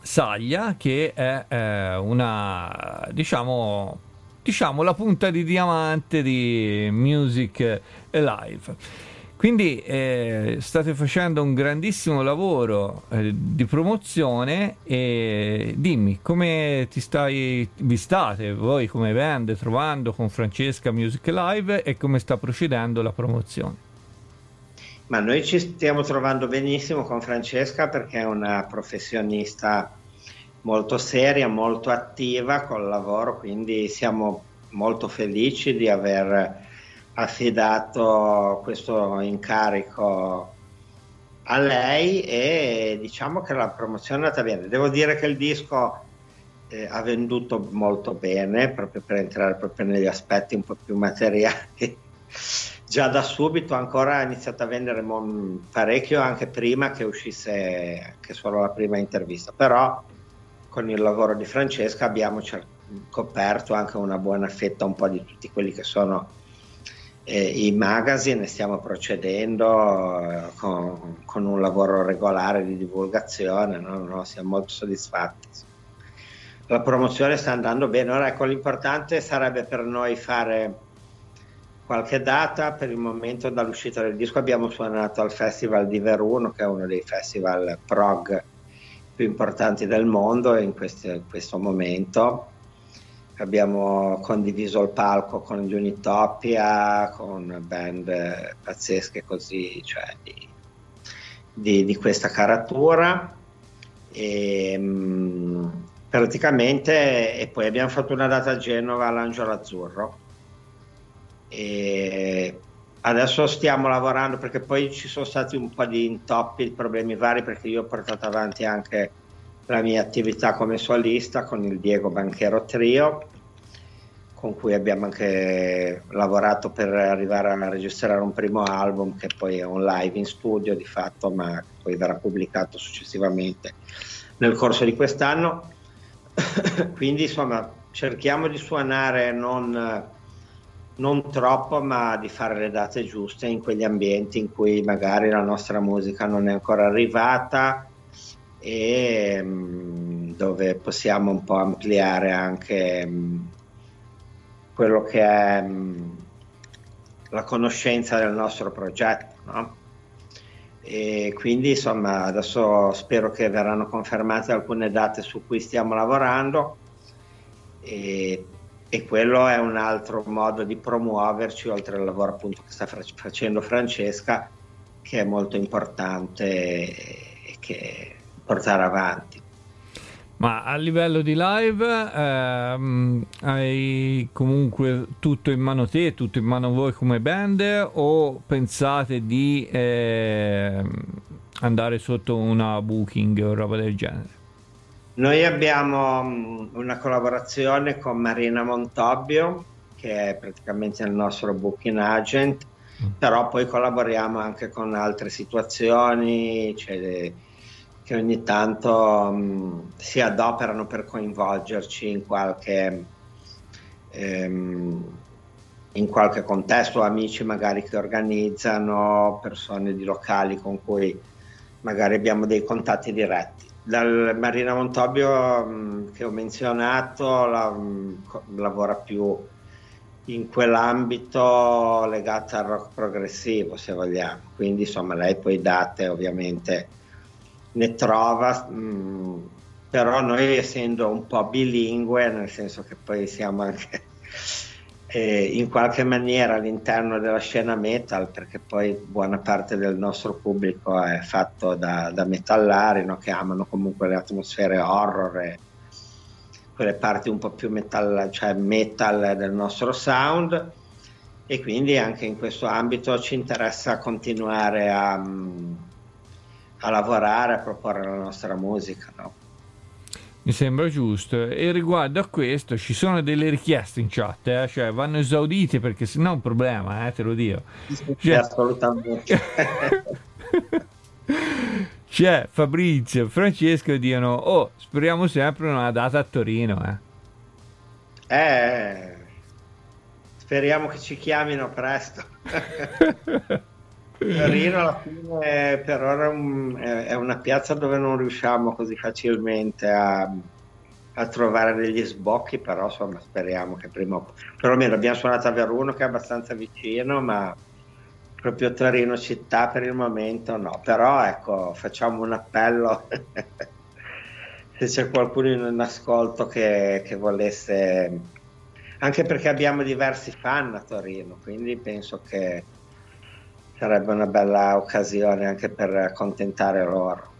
Saglia, che è eh, una, diciamo, diciamo, la punta di diamante di Music Live. Quindi eh, state facendo un grandissimo lavoro eh, di promozione e dimmi come ti stai, vi state voi come band trovando con Francesca Music Live e come sta procedendo la promozione. Ma noi ci stiamo trovando benissimo con Francesca perché è una professionista molto seria, molto attiva col lavoro, quindi siamo molto felici di aver affidato questo incarico a lei e diciamo che la promozione è andata bene. Devo dire che il disco eh, ha venduto molto bene, proprio per entrare proprio negli aspetti un po' più materiali. Già da subito ancora ha iniziato a vendere parecchio anche prima che uscisse che solo la prima intervista, però con il lavoro di Francesca abbiamo cer- coperto anche una buona fetta un po' di tutti quelli che sono eh, i magazine stiamo procedendo eh, con, con, un lavoro regolare di divulgazione, no? No, siamo molto soddisfatti. La promozione sta andando bene, ora ecco l'importante sarebbe per noi fare qualche data, per il momento dall'uscita del disco abbiamo suonato al Festival di Veruno che è uno dei festival prog più importanti del mondo in questo, in questo momento abbiamo condiviso il palco con gli Unitopia, con band pazzesche così, cioè di, di, di questa caratura. E, mh, praticamente e poi abbiamo fatto una data a Genova all'Angelo Azzurro e adesso stiamo lavorando perché poi ci sono stati un po' di intoppi, problemi vari perché io ho portato avanti anche la mia attività come solista con il Diego Banchero Trio, con cui abbiamo anche lavorato per arrivare a registrare un primo album che poi è un live in studio di fatto, ma poi verrà pubblicato successivamente nel corso di quest'anno. Quindi insomma cerchiamo di suonare non non troppo, ma di fare le date giuste in quegli ambienti in cui magari la nostra musica non è ancora arrivata e mm, dove possiamo un po' ampliare anche mm, quello che è mm, la conoscenza del nostro progetto. No? E quindi insomma adesso spero che verranno confermate alcune date su cui stiamo lavorando e e quello è un altro modo di promuoverci oltre al lavoro appunto che sta facendo Francesca che è molto importante e che portare avanti. Ma a livello di live ehm, hai comunque tutto in mano te, tutto in mano voi come band o pensate di eh, andare sotto una booking o roba del genere? Noi abbiamo mm, una collaborazione con Marina Montobbio, che è praticamente il nostro booking agent, mm. però poi collaboriamo anche con altre situazioni cioè, che ogni tanto um, si adoperano per coinvolgerci in qualche, um, in qualche contesto, amici magari che organizzano, persone di locali con cui magari abbiamo dei contatti diretti. Dal Marina Montobbio mh, che ho menzionato la, mh, lavora più in quell'ambito legato al rock progressivo se vogliamo. Quindi insomma lei poi date ovviamente ne trova mh, però noi essendo un po' bilingue nel senso che poi siamo anche eh, in qualche maniera all'interno della scena metal, perché poi buona parte del nostro pubblico è fatto da, da metallari no? che amano comunque le atmosfere horror e quelle parti un po' più metal, cioè metal del nostro sound e quindi anche in questo ambito ci interessa continuare a, a lavorare, a proporre la nostra musica. No? Mi sembra giusto. E riguardo a questo ci sono delle richieste in chat, eh? cioè vanno esaudite perché se no è un problema, eh, te lo dico. Cioè... Assolutamente. C'è Fabrizio e Francesco dicono, oh, speriamo sempre una data a Torino. Eh, eh speriamo che ci chiamino presto. Torino alla fine per ora è, un, è, una piazza dove non riusciamo così facilmente a, a, trovare degli sbocchi, però insomma speriamo che prima o poi, perlomeno abbiamo suonato a Veruno che è abbastanza vicino, ma proprio Torino città per il momento no, però ecco facciamo un appello. Se c'è qualcuno in ascolto che, che volesse, anche perché abbiamo diversi fan a Torino, quindi penso che sarebbe una bella occasione anche per accontentare loro.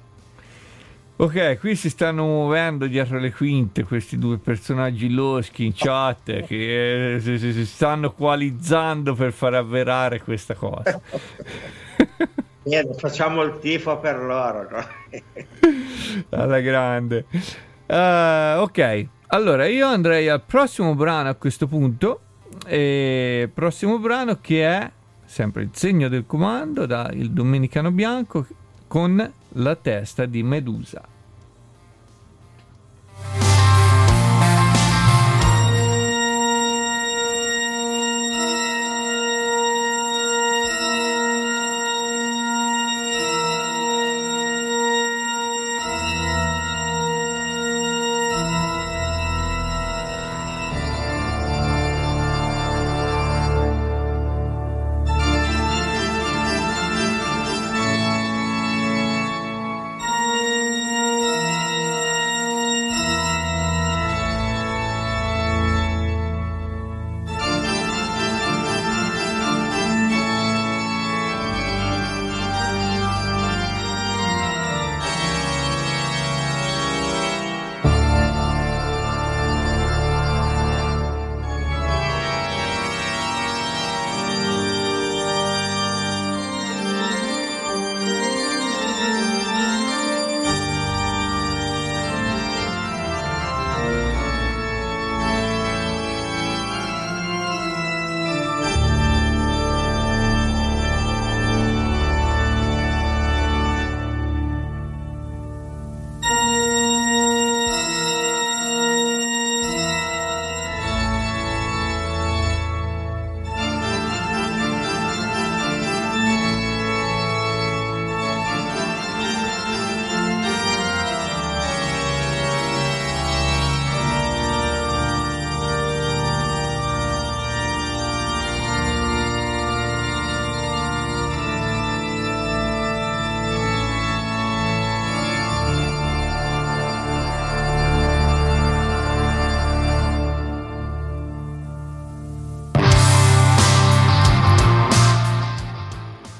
Ok, qui si stanno muovendo dietro le quinte questi due personaggi loschi in chat che eh, si, si, stanno coalizzando per far avverare questa cosa. Bene, facciamo il tifo per loro. No? Alla grande. Uh, ok, allora io andrei al prossimo brano a questo punto. E prossimo brano che è sempre il segno del comando da il Domenicano Bianco con la testa di Medusa.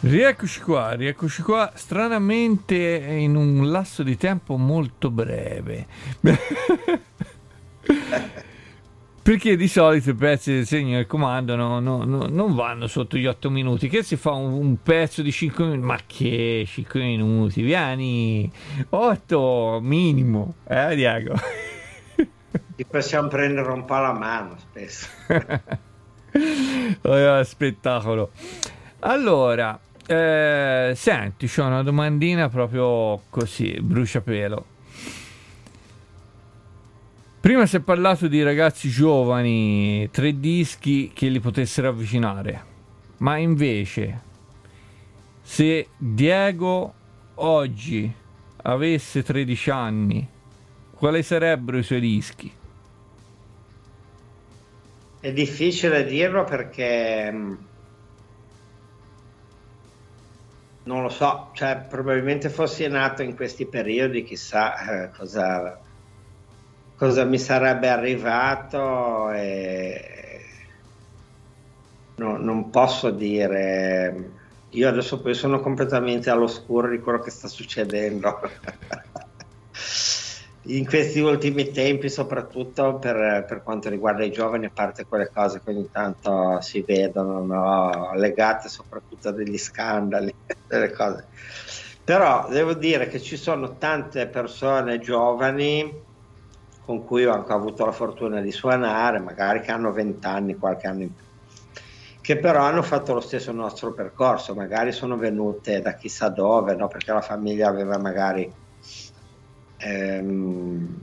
Rieccoci qua, rieccoci qua, stranamente in un lasso di tempo molto breve. Perché di solito i pezzi del segno del comando no, no, no, non vanno sotto gli 8 minuti. Che si fa un, un, pezzo di 5 minuti? Ma che 5 minuti? Vieni 8 minimo, eh Diego? Ti possiamo prendere un po' la mano spesso. oh, spettacolo. Allora, eh, senti, c'ho una domandina proprio così, bruciapelo. Prima si è parlato di ragazzi giovani, tre dischi che li potessero avvicinare, ma invece se Diego oggi avesse 13 anni, quali sarebbero i suoi dischi? È difficile dirlo perché non lo so, cioè probabilmente fossi nato in questi periodi, chissà eh, cosa cosa mi sarebbe arrivato e no, non posso dire. Io adesso poi sono completamente all'oscuro di quello che sta succedendo in questi ultimi tempi soprattutto per, per, quanto riguarda i giovani a parte quelle cose che ogni tanto si vedono no? legate soprattutto a degli scandali delle cose però devo dire che ci sono tante persone giovani con cui ho anche avuto la fortuna di suonare, magari che hanno 20 anni, qualche anno in più, che però hanno fatto lo stesso nostro percorso, magari sono venute da chissà dove, no? perché la famiglia aveva magari ehm,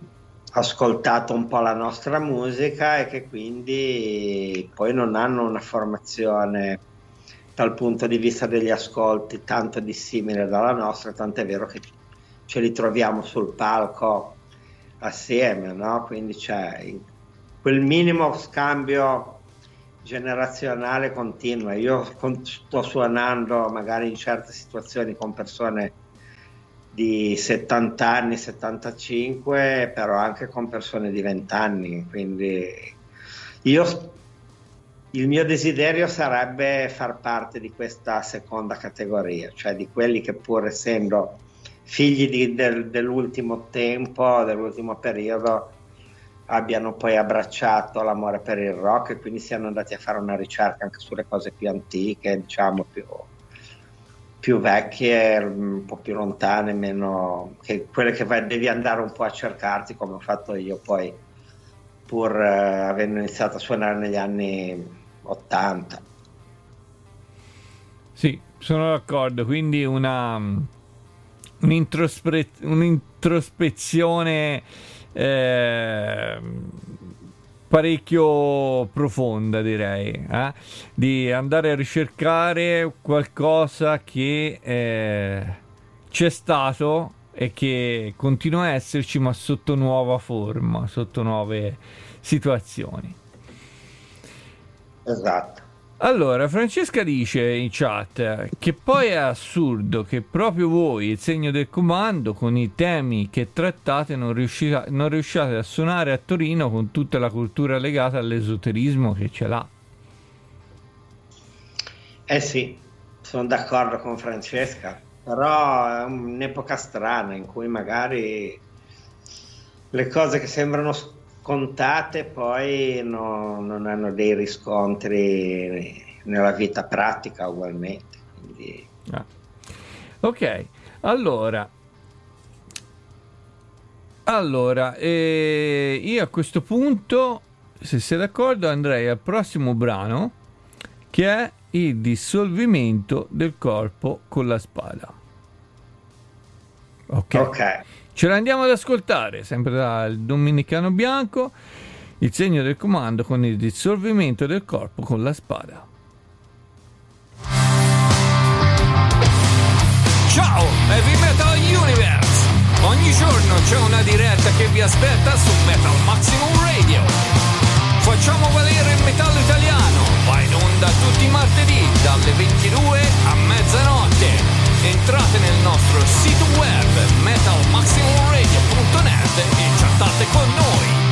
ascoltato un po' la nostra musica e che quindi poi non hanno una formazione dal punto di vista degli ascolti tanto dissimile dalla nostra, tant'è vero che ce li troviamo sul palco assieme, no? quindi c'è quel minimo scambio generazionale continua. Io sto suonando magari in certe situazioni con persone di 70 anni, 75, però anche con persone di 20 anni, quindi io il mio desiderio sarebbe far parte di questa seconda categoria, cioè di quelli che pur essendo figli di, del, dell'ultimo tempo, dell'ultimo periodo, abbiano poi abbracciato l'amore per il rock e quindi siano andati a fare una ricerca anche sulle cose più antiche, diciamo più, più vecchie, un po' più lontane, meno che quelle che vai, devi andare un po' a cercarti come ho fatto io poi pur eh, avendo iniziato a suonare negli anni 80. Sì, sono d'accordo, quindi una un'introspe- un'introspezione eh, parecchio profonda direi eh? di andare a ricercare qualcosa che eh, c'è stato e che continua a esserci ma sotto nuova forma sotto nuove situazioni esatto allora, Francesca dice in chat che poi è assurdo che proprio voi, il segno del comando, con i temi che trattate, non, riuscite, non riusciate a suonare a Torino con tutta la cultura legata all'esoterismo che ce l'ha. Eh sì, sono d'accordo con Francesca, però è un'epoca strana in cui magari le cose che sembrano contate poi no, non hanno dei riscontri nella vita pratica ugualmente. Quindi... Ah. Ok, allora, allora eh, io a questo punto, se sei d'accordo, andrei al prossimo brano che è il dissolvimento del corpo con la spada. Ok. okay. Ce l'andiamo ad ascoltare, sempre dal Dominicano Bianco, il segno del comando con il dissolvimento del corpo con la spada. Ciao, Heavy Metal Universe! Ogni giorno c'è una diretta che vi aspetta su Metal Maximum Radio. Facciamo valere il metallo italiano, va in onda tutti i martedì dalle 22 a mezzanotte entrate nel nostro sito web metalmaximumradio.net e chattate con noi.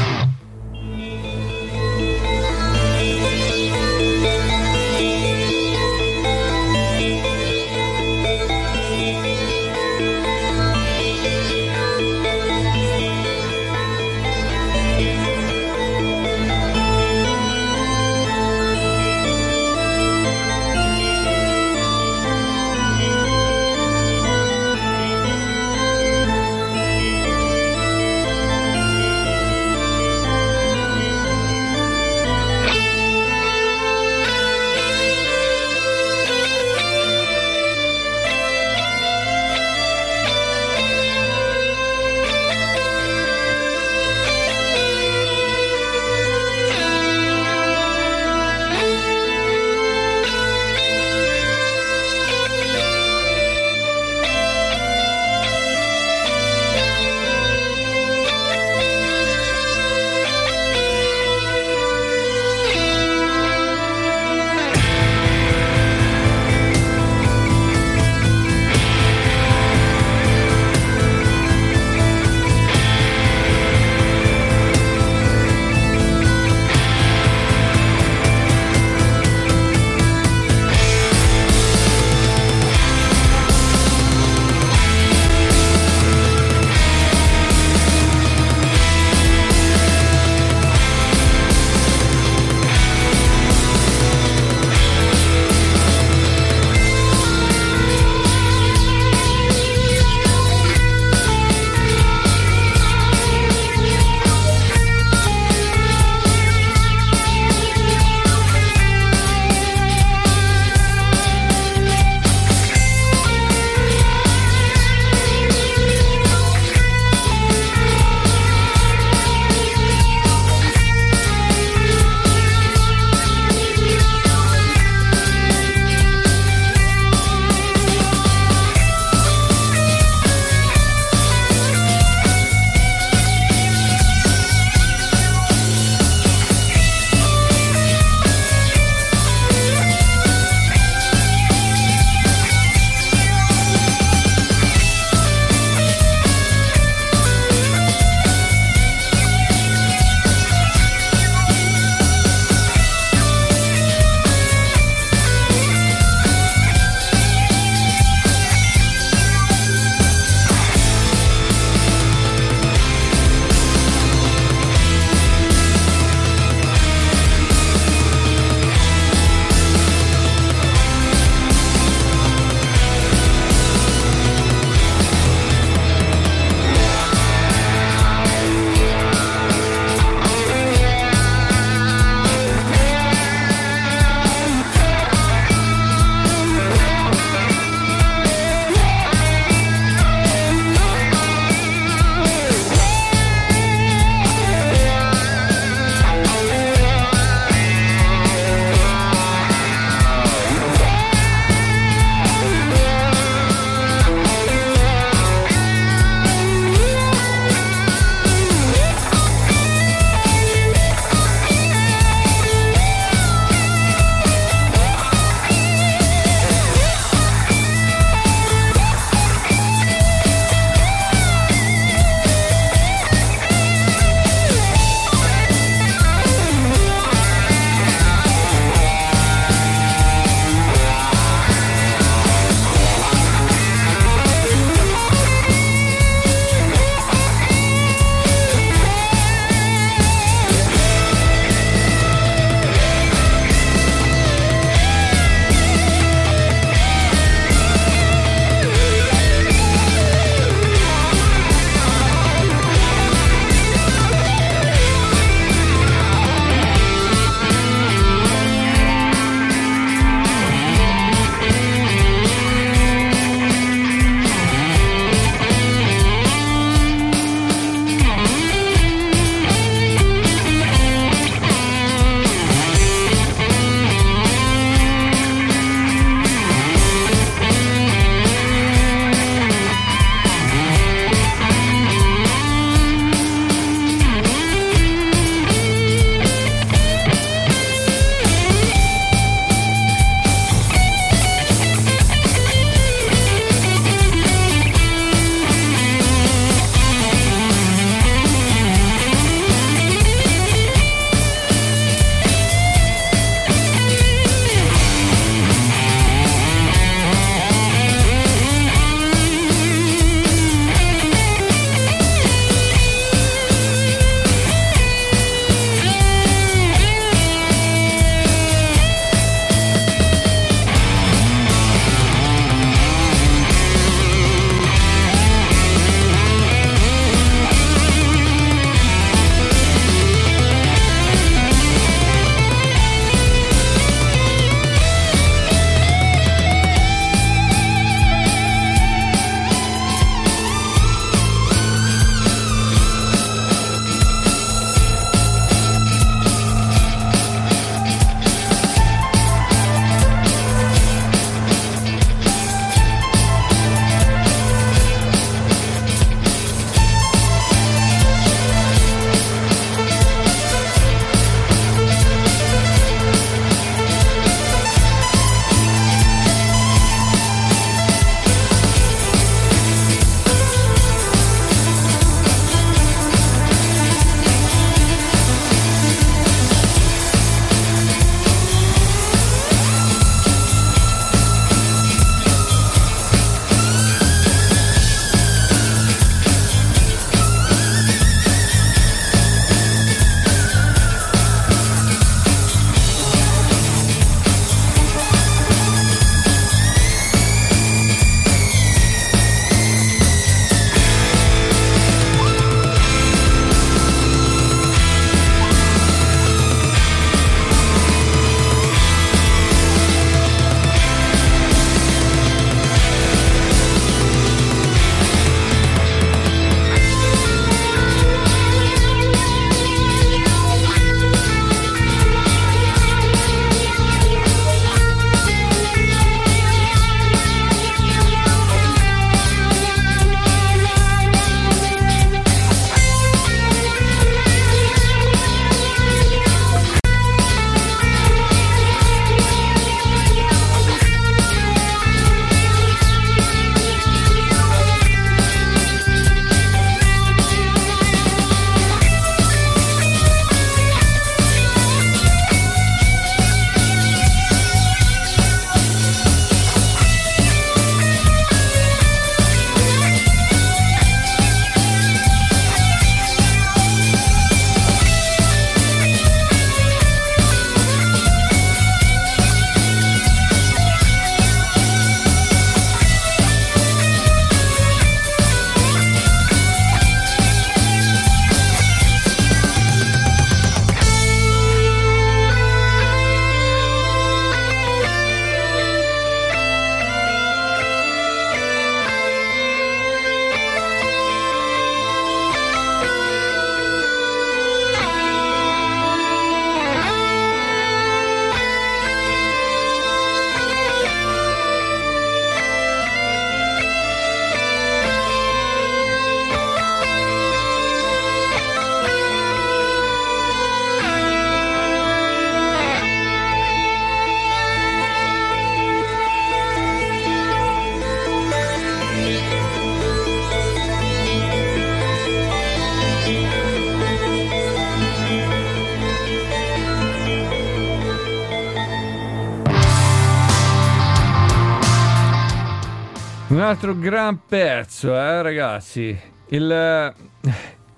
Un altro gran pezzo, eh, ragazzi. Il eh,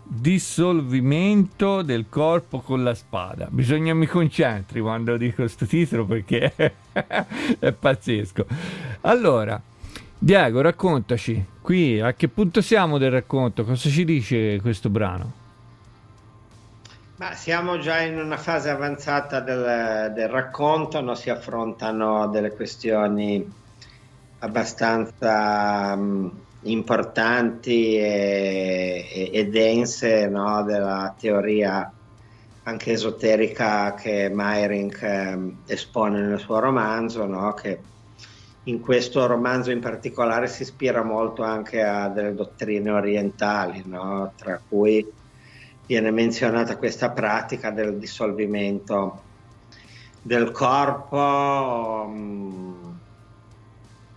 dissolvimento del corpo con la spada. Bisogna mi concentri quando dico questo titolo perché è pazzesco. Allora, Diego, raccontaci, qui a che punto siamo del racconto? Cosa ci dice questo brano? Ma siamo già in una fase avanzata del, del racconto, no? si affrontano delle questioni abbastanza um, importanti e, e, e dense no? della teoria anche esoterica che Meyring eh, espone nel suo romanzo, no? che in questo romanzo in particolare si ispira molto anche a delle dottrine orientali, no? tra cui viene menzionata questa pratica del dissolvimento del corpo. Um,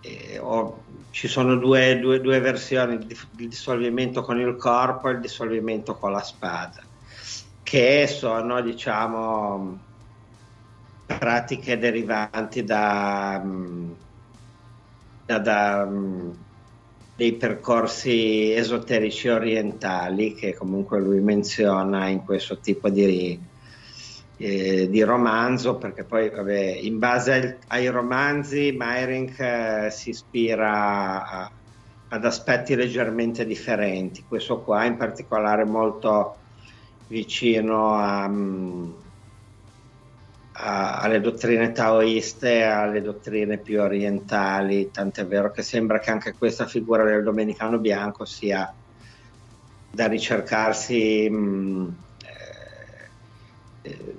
e, o, ci sono due, due, due versioni, il dissolvimento con il corpo e il dissolvimento con la spada, che sono, diciamo, pratiche derivanti da, da, da dei percorsi esoterici orientali che comunque lui menziona in questo tipo di, eh, di romanzo, perché poi vabbè, in base ai, ai romanzi Meyring eh, si ispira a, ad aspetti leggermente differenti, questo qua in particolare molto vicino a, a, alle dottrine taoiste, alle dottrine più orientali, tant'è vero che sembra che anche questa figura del domenicano bianco sia da ricercarsi mh, eh,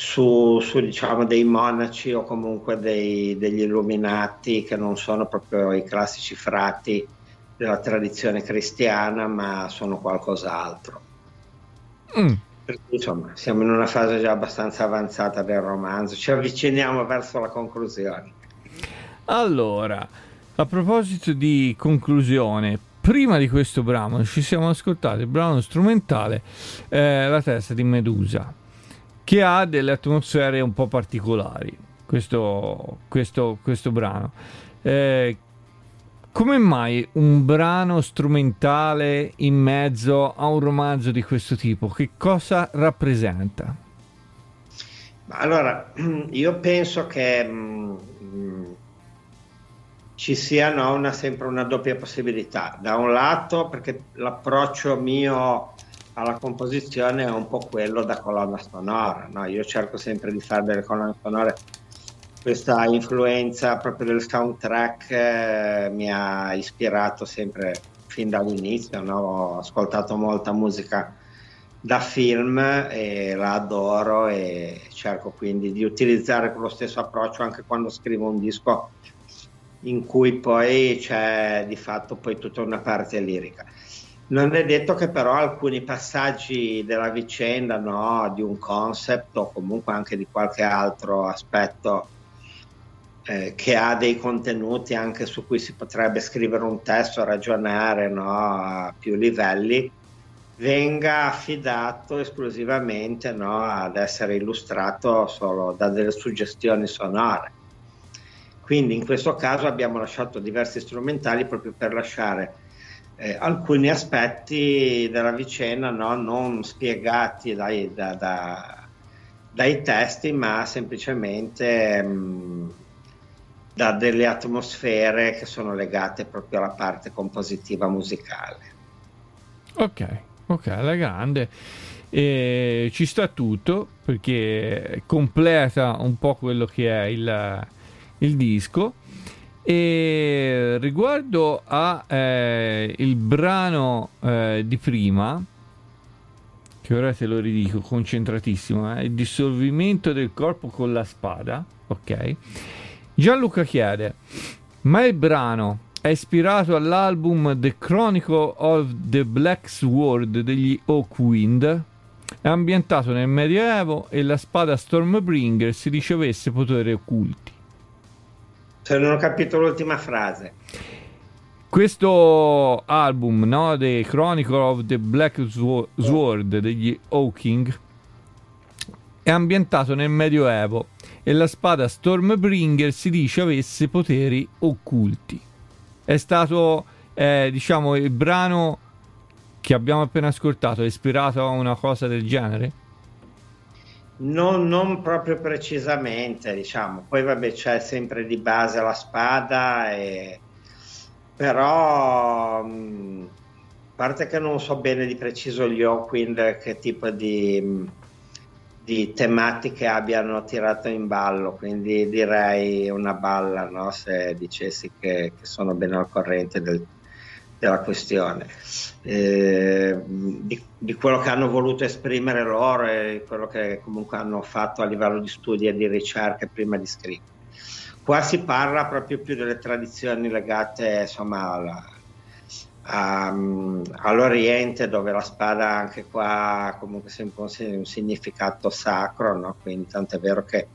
su, su diciamo, dei monaci o comunque dei, degli illuminati che non sono proprio i classici frati della tradizione cristiana, ma sono qualcos'altro. Mm. Insomma, siamo in una fase già abbastanza avanzata del romanzo, ci avviciniamo verso la conclusione. Allora, a proposito di conclusione, prima di questo brano ci siamo ascoltati il brano strumentale eh, La testa di Medusa che ha delle atmosfere un po' particolari, questo, questo, questo brano. Eh, come mai un brano strumentale in mezzo a un romanzo di questo tipo? Che cosa rappresenta? Allora, io penso che mh, mm, ci sia no, una, sempre una doppia possibilità. Da un lato, perché l'approccio mio alla composizione è un po' quello da colonna sonora. No? Io cerco sempre di fare delle colonne sonore. Questa influenza proprio del soundtrack eh, mi ha ispirato sempre fin dall'inizio. No? Ho ascoltato molta musica da film e la adoro e cerco quindi di utilizzare quello stesso approccio anche quando scrivo un disco in cui poi c'è di fatto poi tutta una parte lirica. Non è detto che però alcuni passaggi della vicenda, no, di un concept o comunque anche di qualche altro aspetto eh, che ha dei contenuti anche su cui si potrebbe scrivere un testo, ragionare no, a più livelli, venga affidato esclusivamente no, ad essere illustrato solo da delle suggestioni sonore. Quindi in questo caso abbiamo lasciato diversi strumentali proprio per lasciare eh, alcuni aspetti della vicenda no? non spiegati dai, da, da, dai, testi, ma semplicemente mh, mm, da delle atmosfere che sono legate proprio alla parte compositiva musicale. Ok, ok, alla grande. E ci sta tutto perché completa un po' quello che è il, il disco e riguardo a eh, brano eh, di prima, che ora te lo ridico concentratissimo, eh, il dissolvimento del corpo con la spada, ok? Gianluca chiede, ma il brano è ispirato all'album The Chronicle of the Black Sword degli Oakwind? È ambientato nel Medioevo e la spada Stormbringer si ricevesse poteri occulti. Se non ho capito l'ultima frase. Questo album, no, The Chronicle of the Black Sword degli Hawking, è ambientato nel Medioevo e la spada Stormbringer si dice avesse poteri occulti. è stato, eh, diciamo, il brano che abbiamo appena ascoltato, è ispirato a una cosa del genere? Non, non proprio precisamente, diciamo. Poi vabbè c'è sempre di base la spada, e... però mh, a parte che non so bene di preciso gli Hawkwind che tipo di, di, tematiche abbiano tirato in ballo, quindi direi una balla no? se dicessi che, che sono ben al corrente del, della questione, eh, di, di, quello che hanno voluto esprimere loro e quello che comunque hanno fatto a livello di studi e di ricerche prima di scrivere. Qua si parla proprio più delle tradizioni legate insomma, alla, a, all'Oriente dove la spada anche qua comunque sempre un, un significato sacro, no? quindi è vero che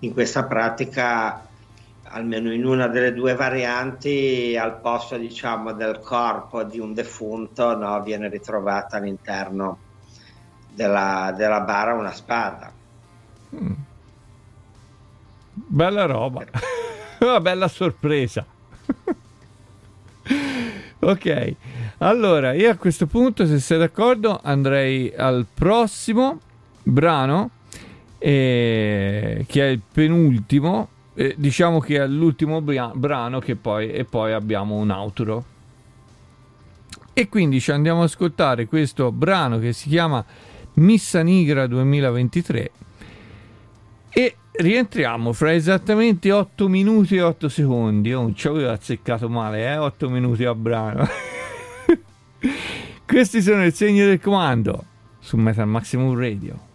in questa pratica almeno in una delle due varianti, al posto diciamo, del corpo di un defunto, no, viene ritrovata all'interno della, della bara una spada. Mm. Bella roba, una bella sorpresa. ok, allora io a questo punto, se sei d'accordo, andrei al prossimo brano, eh, che è il penultimo eh, diciamo che è l'ultimo bra- brano che poi, e poi abbiamo un outro. E quindi ci andiamo ad ascoltare questo brano che si chiama Missa Nigra 2023 e rientriamo fra esattamente 8 minuti e 8 secondi. Oh, non ci avevo azzeccato male, eh? 8 minuti a brano. Questi sono il segno del comando su Metal Maximum Radio.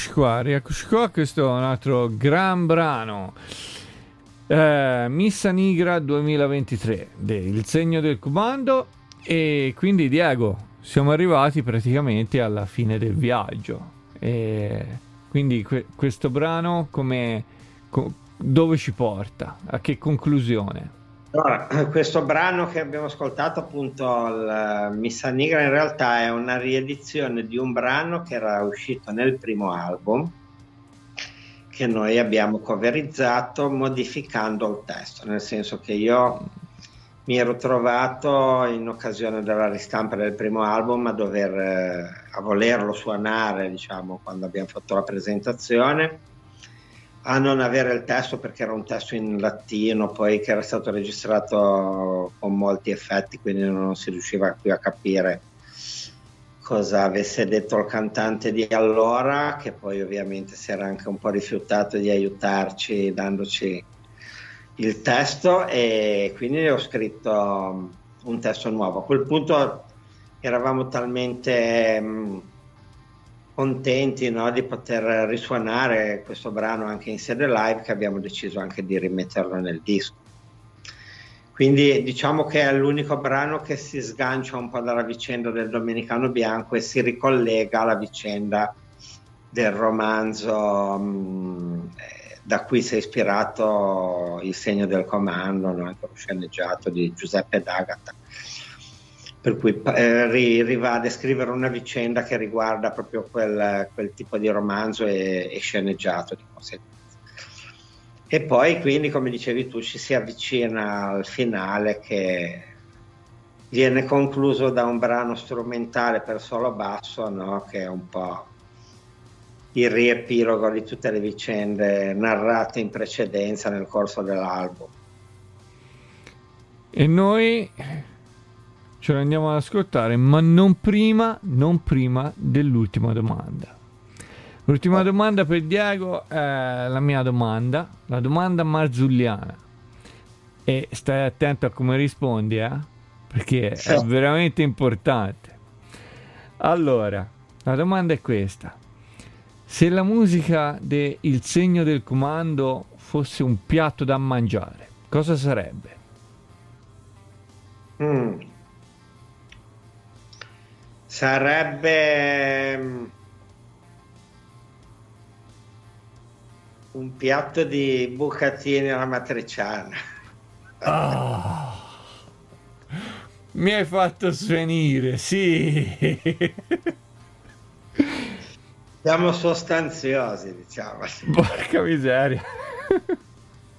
E rieccoci qua, rieccoci qua, questo è un altro gran brano. Eh, Missa Nigra 2023, de- il segno del comando. E quindi Diego, siamo arrivati praticamente alla fine del viaggio. E quindi que- questo brano come, co- dove ci porta? A che conclusione? Allora, questo brano che abbiamo ascoltato, appunto, il Missa Nigra, in realtà è una riedizione di un brano che era uscito nel primo album, che noi abbiamo coverizzato modificando il testo, nel senso che io mi ero trovato in occasione della ristampa del primo album a dover eh, a volerlo suonare, diciamo, quando abbiamo fatto la presentazione a non avere il testo perché era un testo in latino, poi che era stato registrato con molti effetti, quindi non si riusciva più a capire cosa avesse detto il cantante di allora, che poi ovviamente si era anche un po' rifiutato di aiutarci dandoci il testo e quindi ho scritto un testo nuovo. A quel punto eravamo talmente mh, contenti no, di poter risuonare questo brano anche in sede live che abbiamo deciso anche di rimetterlo nel disco. Quindi diciamo che è l'unico brano che si sgancia un po' dalla vicenda del Domenicano Bianco e si ricollega alla vicenda del romanzo mh, da cui si è ispirato Il segno del comando, no? anche lo sceneggiato di Giuseppe D'Agata per cui eh, ri, riva a descrivere una vicenda che riguarda proprio quel, quel tipo di romanzo e, e, sceneggiato di conseguenza. E poi quindi, come dicevi tu, ci si avvicina al finale che viene concluso da un brano strumentale per solo basso, no? che è un po' il riepilogo di tutte le vicende narrate in precedenza nel corso dell'album. E noi ce l'andiamo ad ascoltare, ma non prima, non prima dell'ultima domanda. L'ultima domanda per Diego è la mia domanda, la domanda marzulliana. E stai attento a come rispondi, eh? Perché è veramente importante. Allora, la domanda è questa. Se la musica del segno del comando fosse un piatto da mangiare, cosa sarebbe? Mm. Sarebbe mm, un piatto di bucatini alla matriciana. Oh, mi hai fatto svenire, sì. Siamo sostanziosi, diciamo. Porca miseria.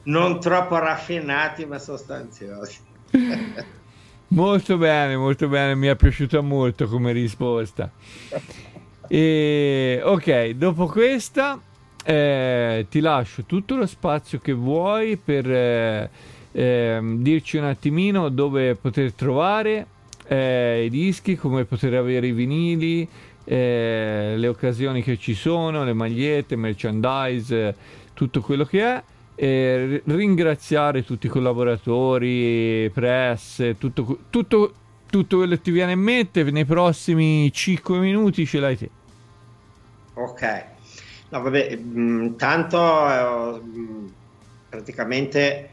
Non troppo raffinati, ma sostanziosi. Molto bene, molto bene, mi è piaciuta molto come risposta. E, ok, dopo questa eh, ti lascio tutto lo spazio che vuoi per eh, eh, dirci un attimino dove poter trovare eh, i dischi, come poter avere i vinili, eh, le occasioni che ci sono, le magliette, merchandise, tutto quello che è e ringraziare tutti i collaboratori, press, tutto, tutto, tutto quello che ti viene in mente. Nei prossimi 5 minuti ce l'hai te. Ok, no, vabbè, intanto eh, praticamente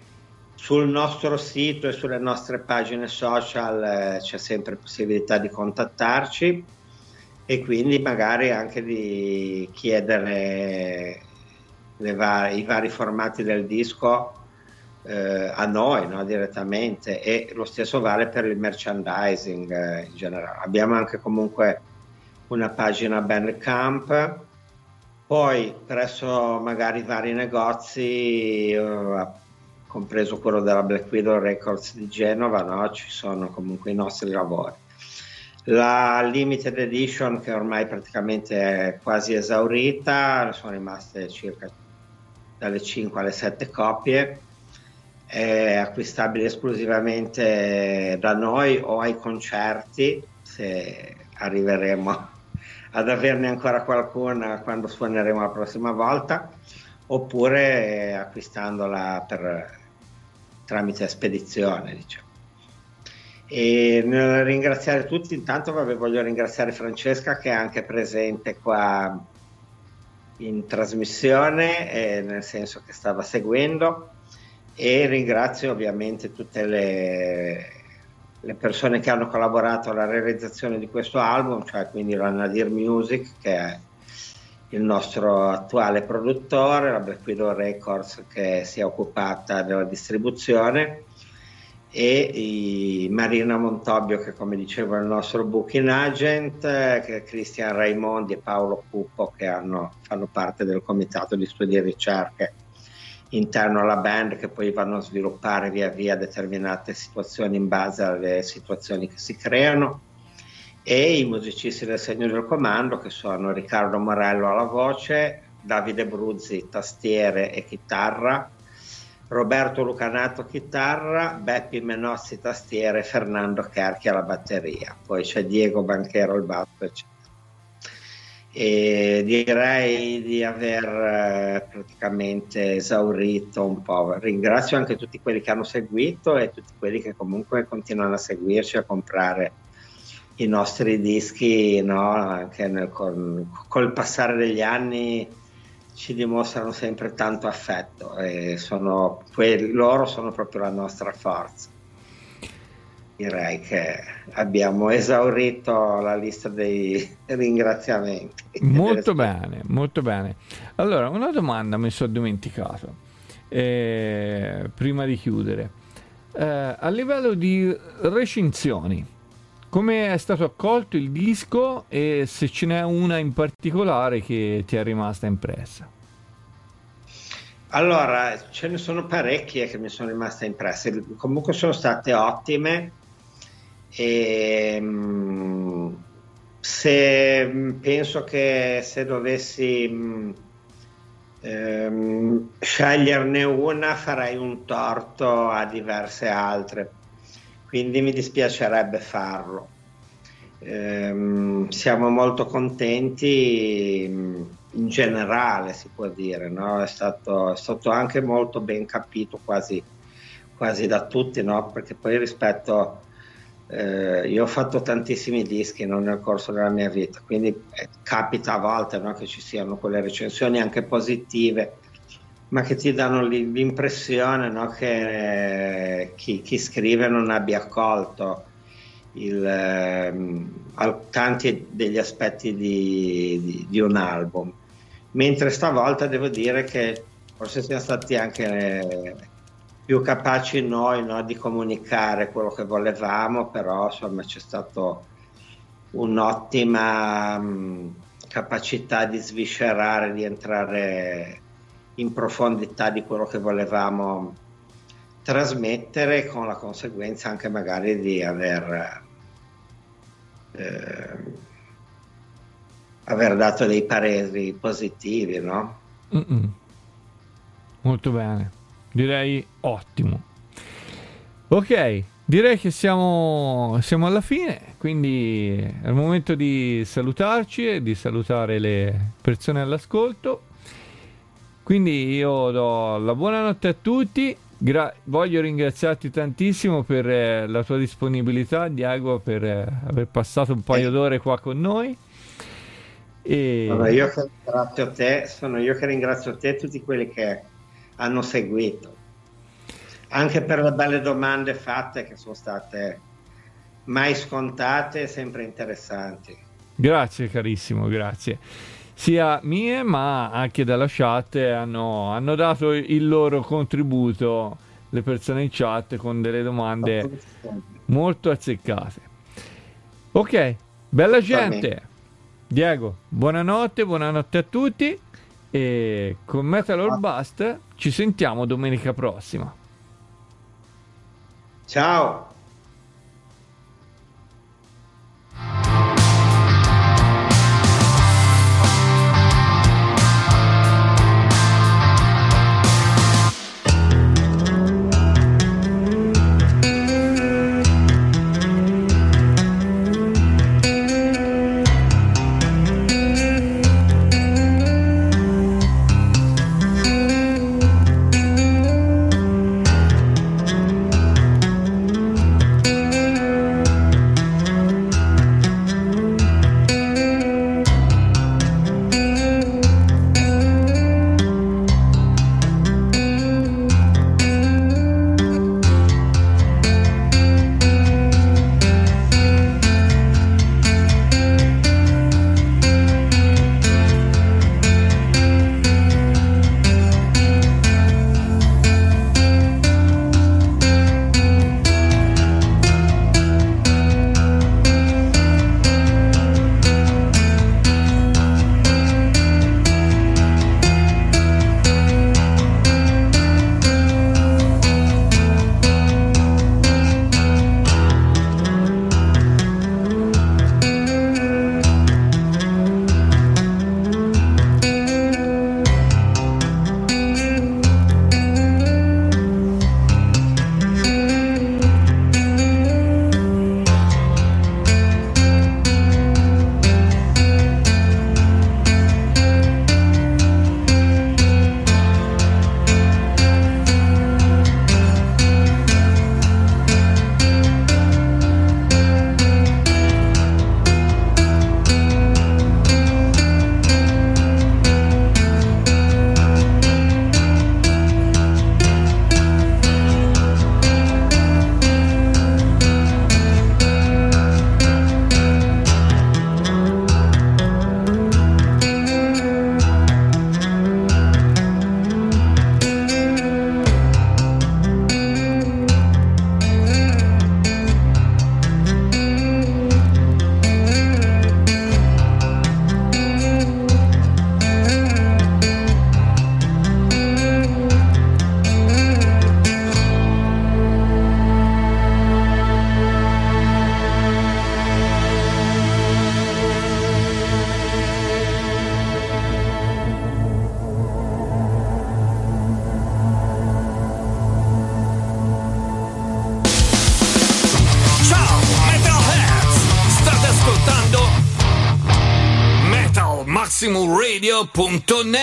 sul nostro sito e sulle nostre pagine social eh, c'è sempre possibilità di contattarci e quindi magari anche di chiedere va- i vari formati del disco eh, a noi no, direttamente e lo stesso vale per il merchandising eh, in generale. Abbiamo anche comunque una pagina Bandcamp, poi presso magari vari negozi, eh, compreso quello della Black Widow Records di Genova, no, ci sono comunque i nostri lavori. la limited edition che ormai praticamente è quasi esaurita, sono rimaste circa dalle 5 alle 7 copie, è acquistabile esclusivamente da noi o ai concerti, se arriveremo ad averne ancora qualcuna quando suoneremo la prossima volta, oppure acquistandola per, tramite spedizione, diciamo. E nel ringraziare tutti, intanto vabbè, voglio ringraziare Francesca che è anche presente qua in trasmissione, eh, nel senso che stava seguendo e ringrazio ovviamente tutte le, le, persone che hanno collaborato alla realizzazione di questo album, cioè quindi la Nadir Music che è il nostro attuale produttore, la Black Widow Records che si è occupata della distribuzione e Marina Montobbio che come dicevo è il nostro booking agent, che Cristian Raimondi e Paolo Puppo che hanno, fanno parte del comitato di studi e ricerche interno alla band che poi vanno a sviluppare via via determinate situazioni in base alle situazioni che si creano. E i musicisti del segno del comando che sono Riccardo Morello alla voce, Davide Bruzzi tastiere e chitarra, Roberto Lucanato chitarra, Beppi Menossi tastiere, Fernando Kerchi alla batteria, poi c'è Diego Banchero al basso, eccetera. E direi di aver eh, praticamente esaurito un po'. Ringrazio anche tutti quelli che hanno seguito e tutti quelli che comunque continuano a seguirci, a comprare i nostri dischi, no? anche nel, con, col passare degli anni ci dimostrano sempre tanto affetto e sono, quelli, loro sono proprio la nostra forza. Direi che abbiamo esaurito la lista dei ringraziamenti. Molto bene, molto bene. Allora, una domanda mi sono dimenticato eh, prima di chiudere. Eh, a livello di recensioni, come è stato accolto il disco e se ce n'è una in particolare che ti è rimasta impressa? Allora, ce ne sono parecchie che mi sono rimaste impresse, comunque sono state ottime. E mm, se mm, penso che se dovessi mm, ehm, sceglierne una farei un torto a diverse altre quindi mi dispiacerebbe farlo. Ehm, siamo molto contenti in generale, si può dire, no? è, stato, è, stato, anche molto ben capito quasi, quasi da tutti, no? perché poi rispetto... Eh, io ho fatto tantissimi dischi no, nel corso della mia vita, quindi eh, capita a volte no, che ci siano quelle recensioni anche positive ma che ti danno l'impressione no, che eh, chi, chi, scrive non abbia accolto il, eh, tanti degli aspetti di, di, di, un album. Mentre stavolta devo dire che forse siamo stati anche eh, più capaci noi no, di comunicare quello che volevamo, però insomma c'è stata un'ottima mh, capacità di sviscerare, di entrare in profondità di quello che volevamo trasmettere con la conseguenza anche magari di aver, eh, aver dato dei pareri positivi, no? Mm-mm. Molto bene, direi ottimo. Ok, direi che siamo, siamo alla fine, quindi è il momento di salutarci e di salutare le persone all'ascolto. Quindi io do la buonanotte a tutti. Gra- voglio ringraziarti tantissimo per eh, la tua disponibilità, Diego, per eh, aver passato un paio eh. d'ore qua con noi. E... Allora, io che ringrazio te, sono io che ringrazio te e tutti quelli che hanno seguito, anche per le belle domande fatte che sono state mai scontate e sempre interessanti. Grazie carissimo, grazie sia mie ma anche dalla chat hanno, hanno dato il loro contributo le persone in chat con delle domande molto azzeccate. Ok, bella gente. Diego, buonanotte, buonanotte a tutti e con Metal or Bust ci sentiamo domenica prossima. Ciao. tonnerre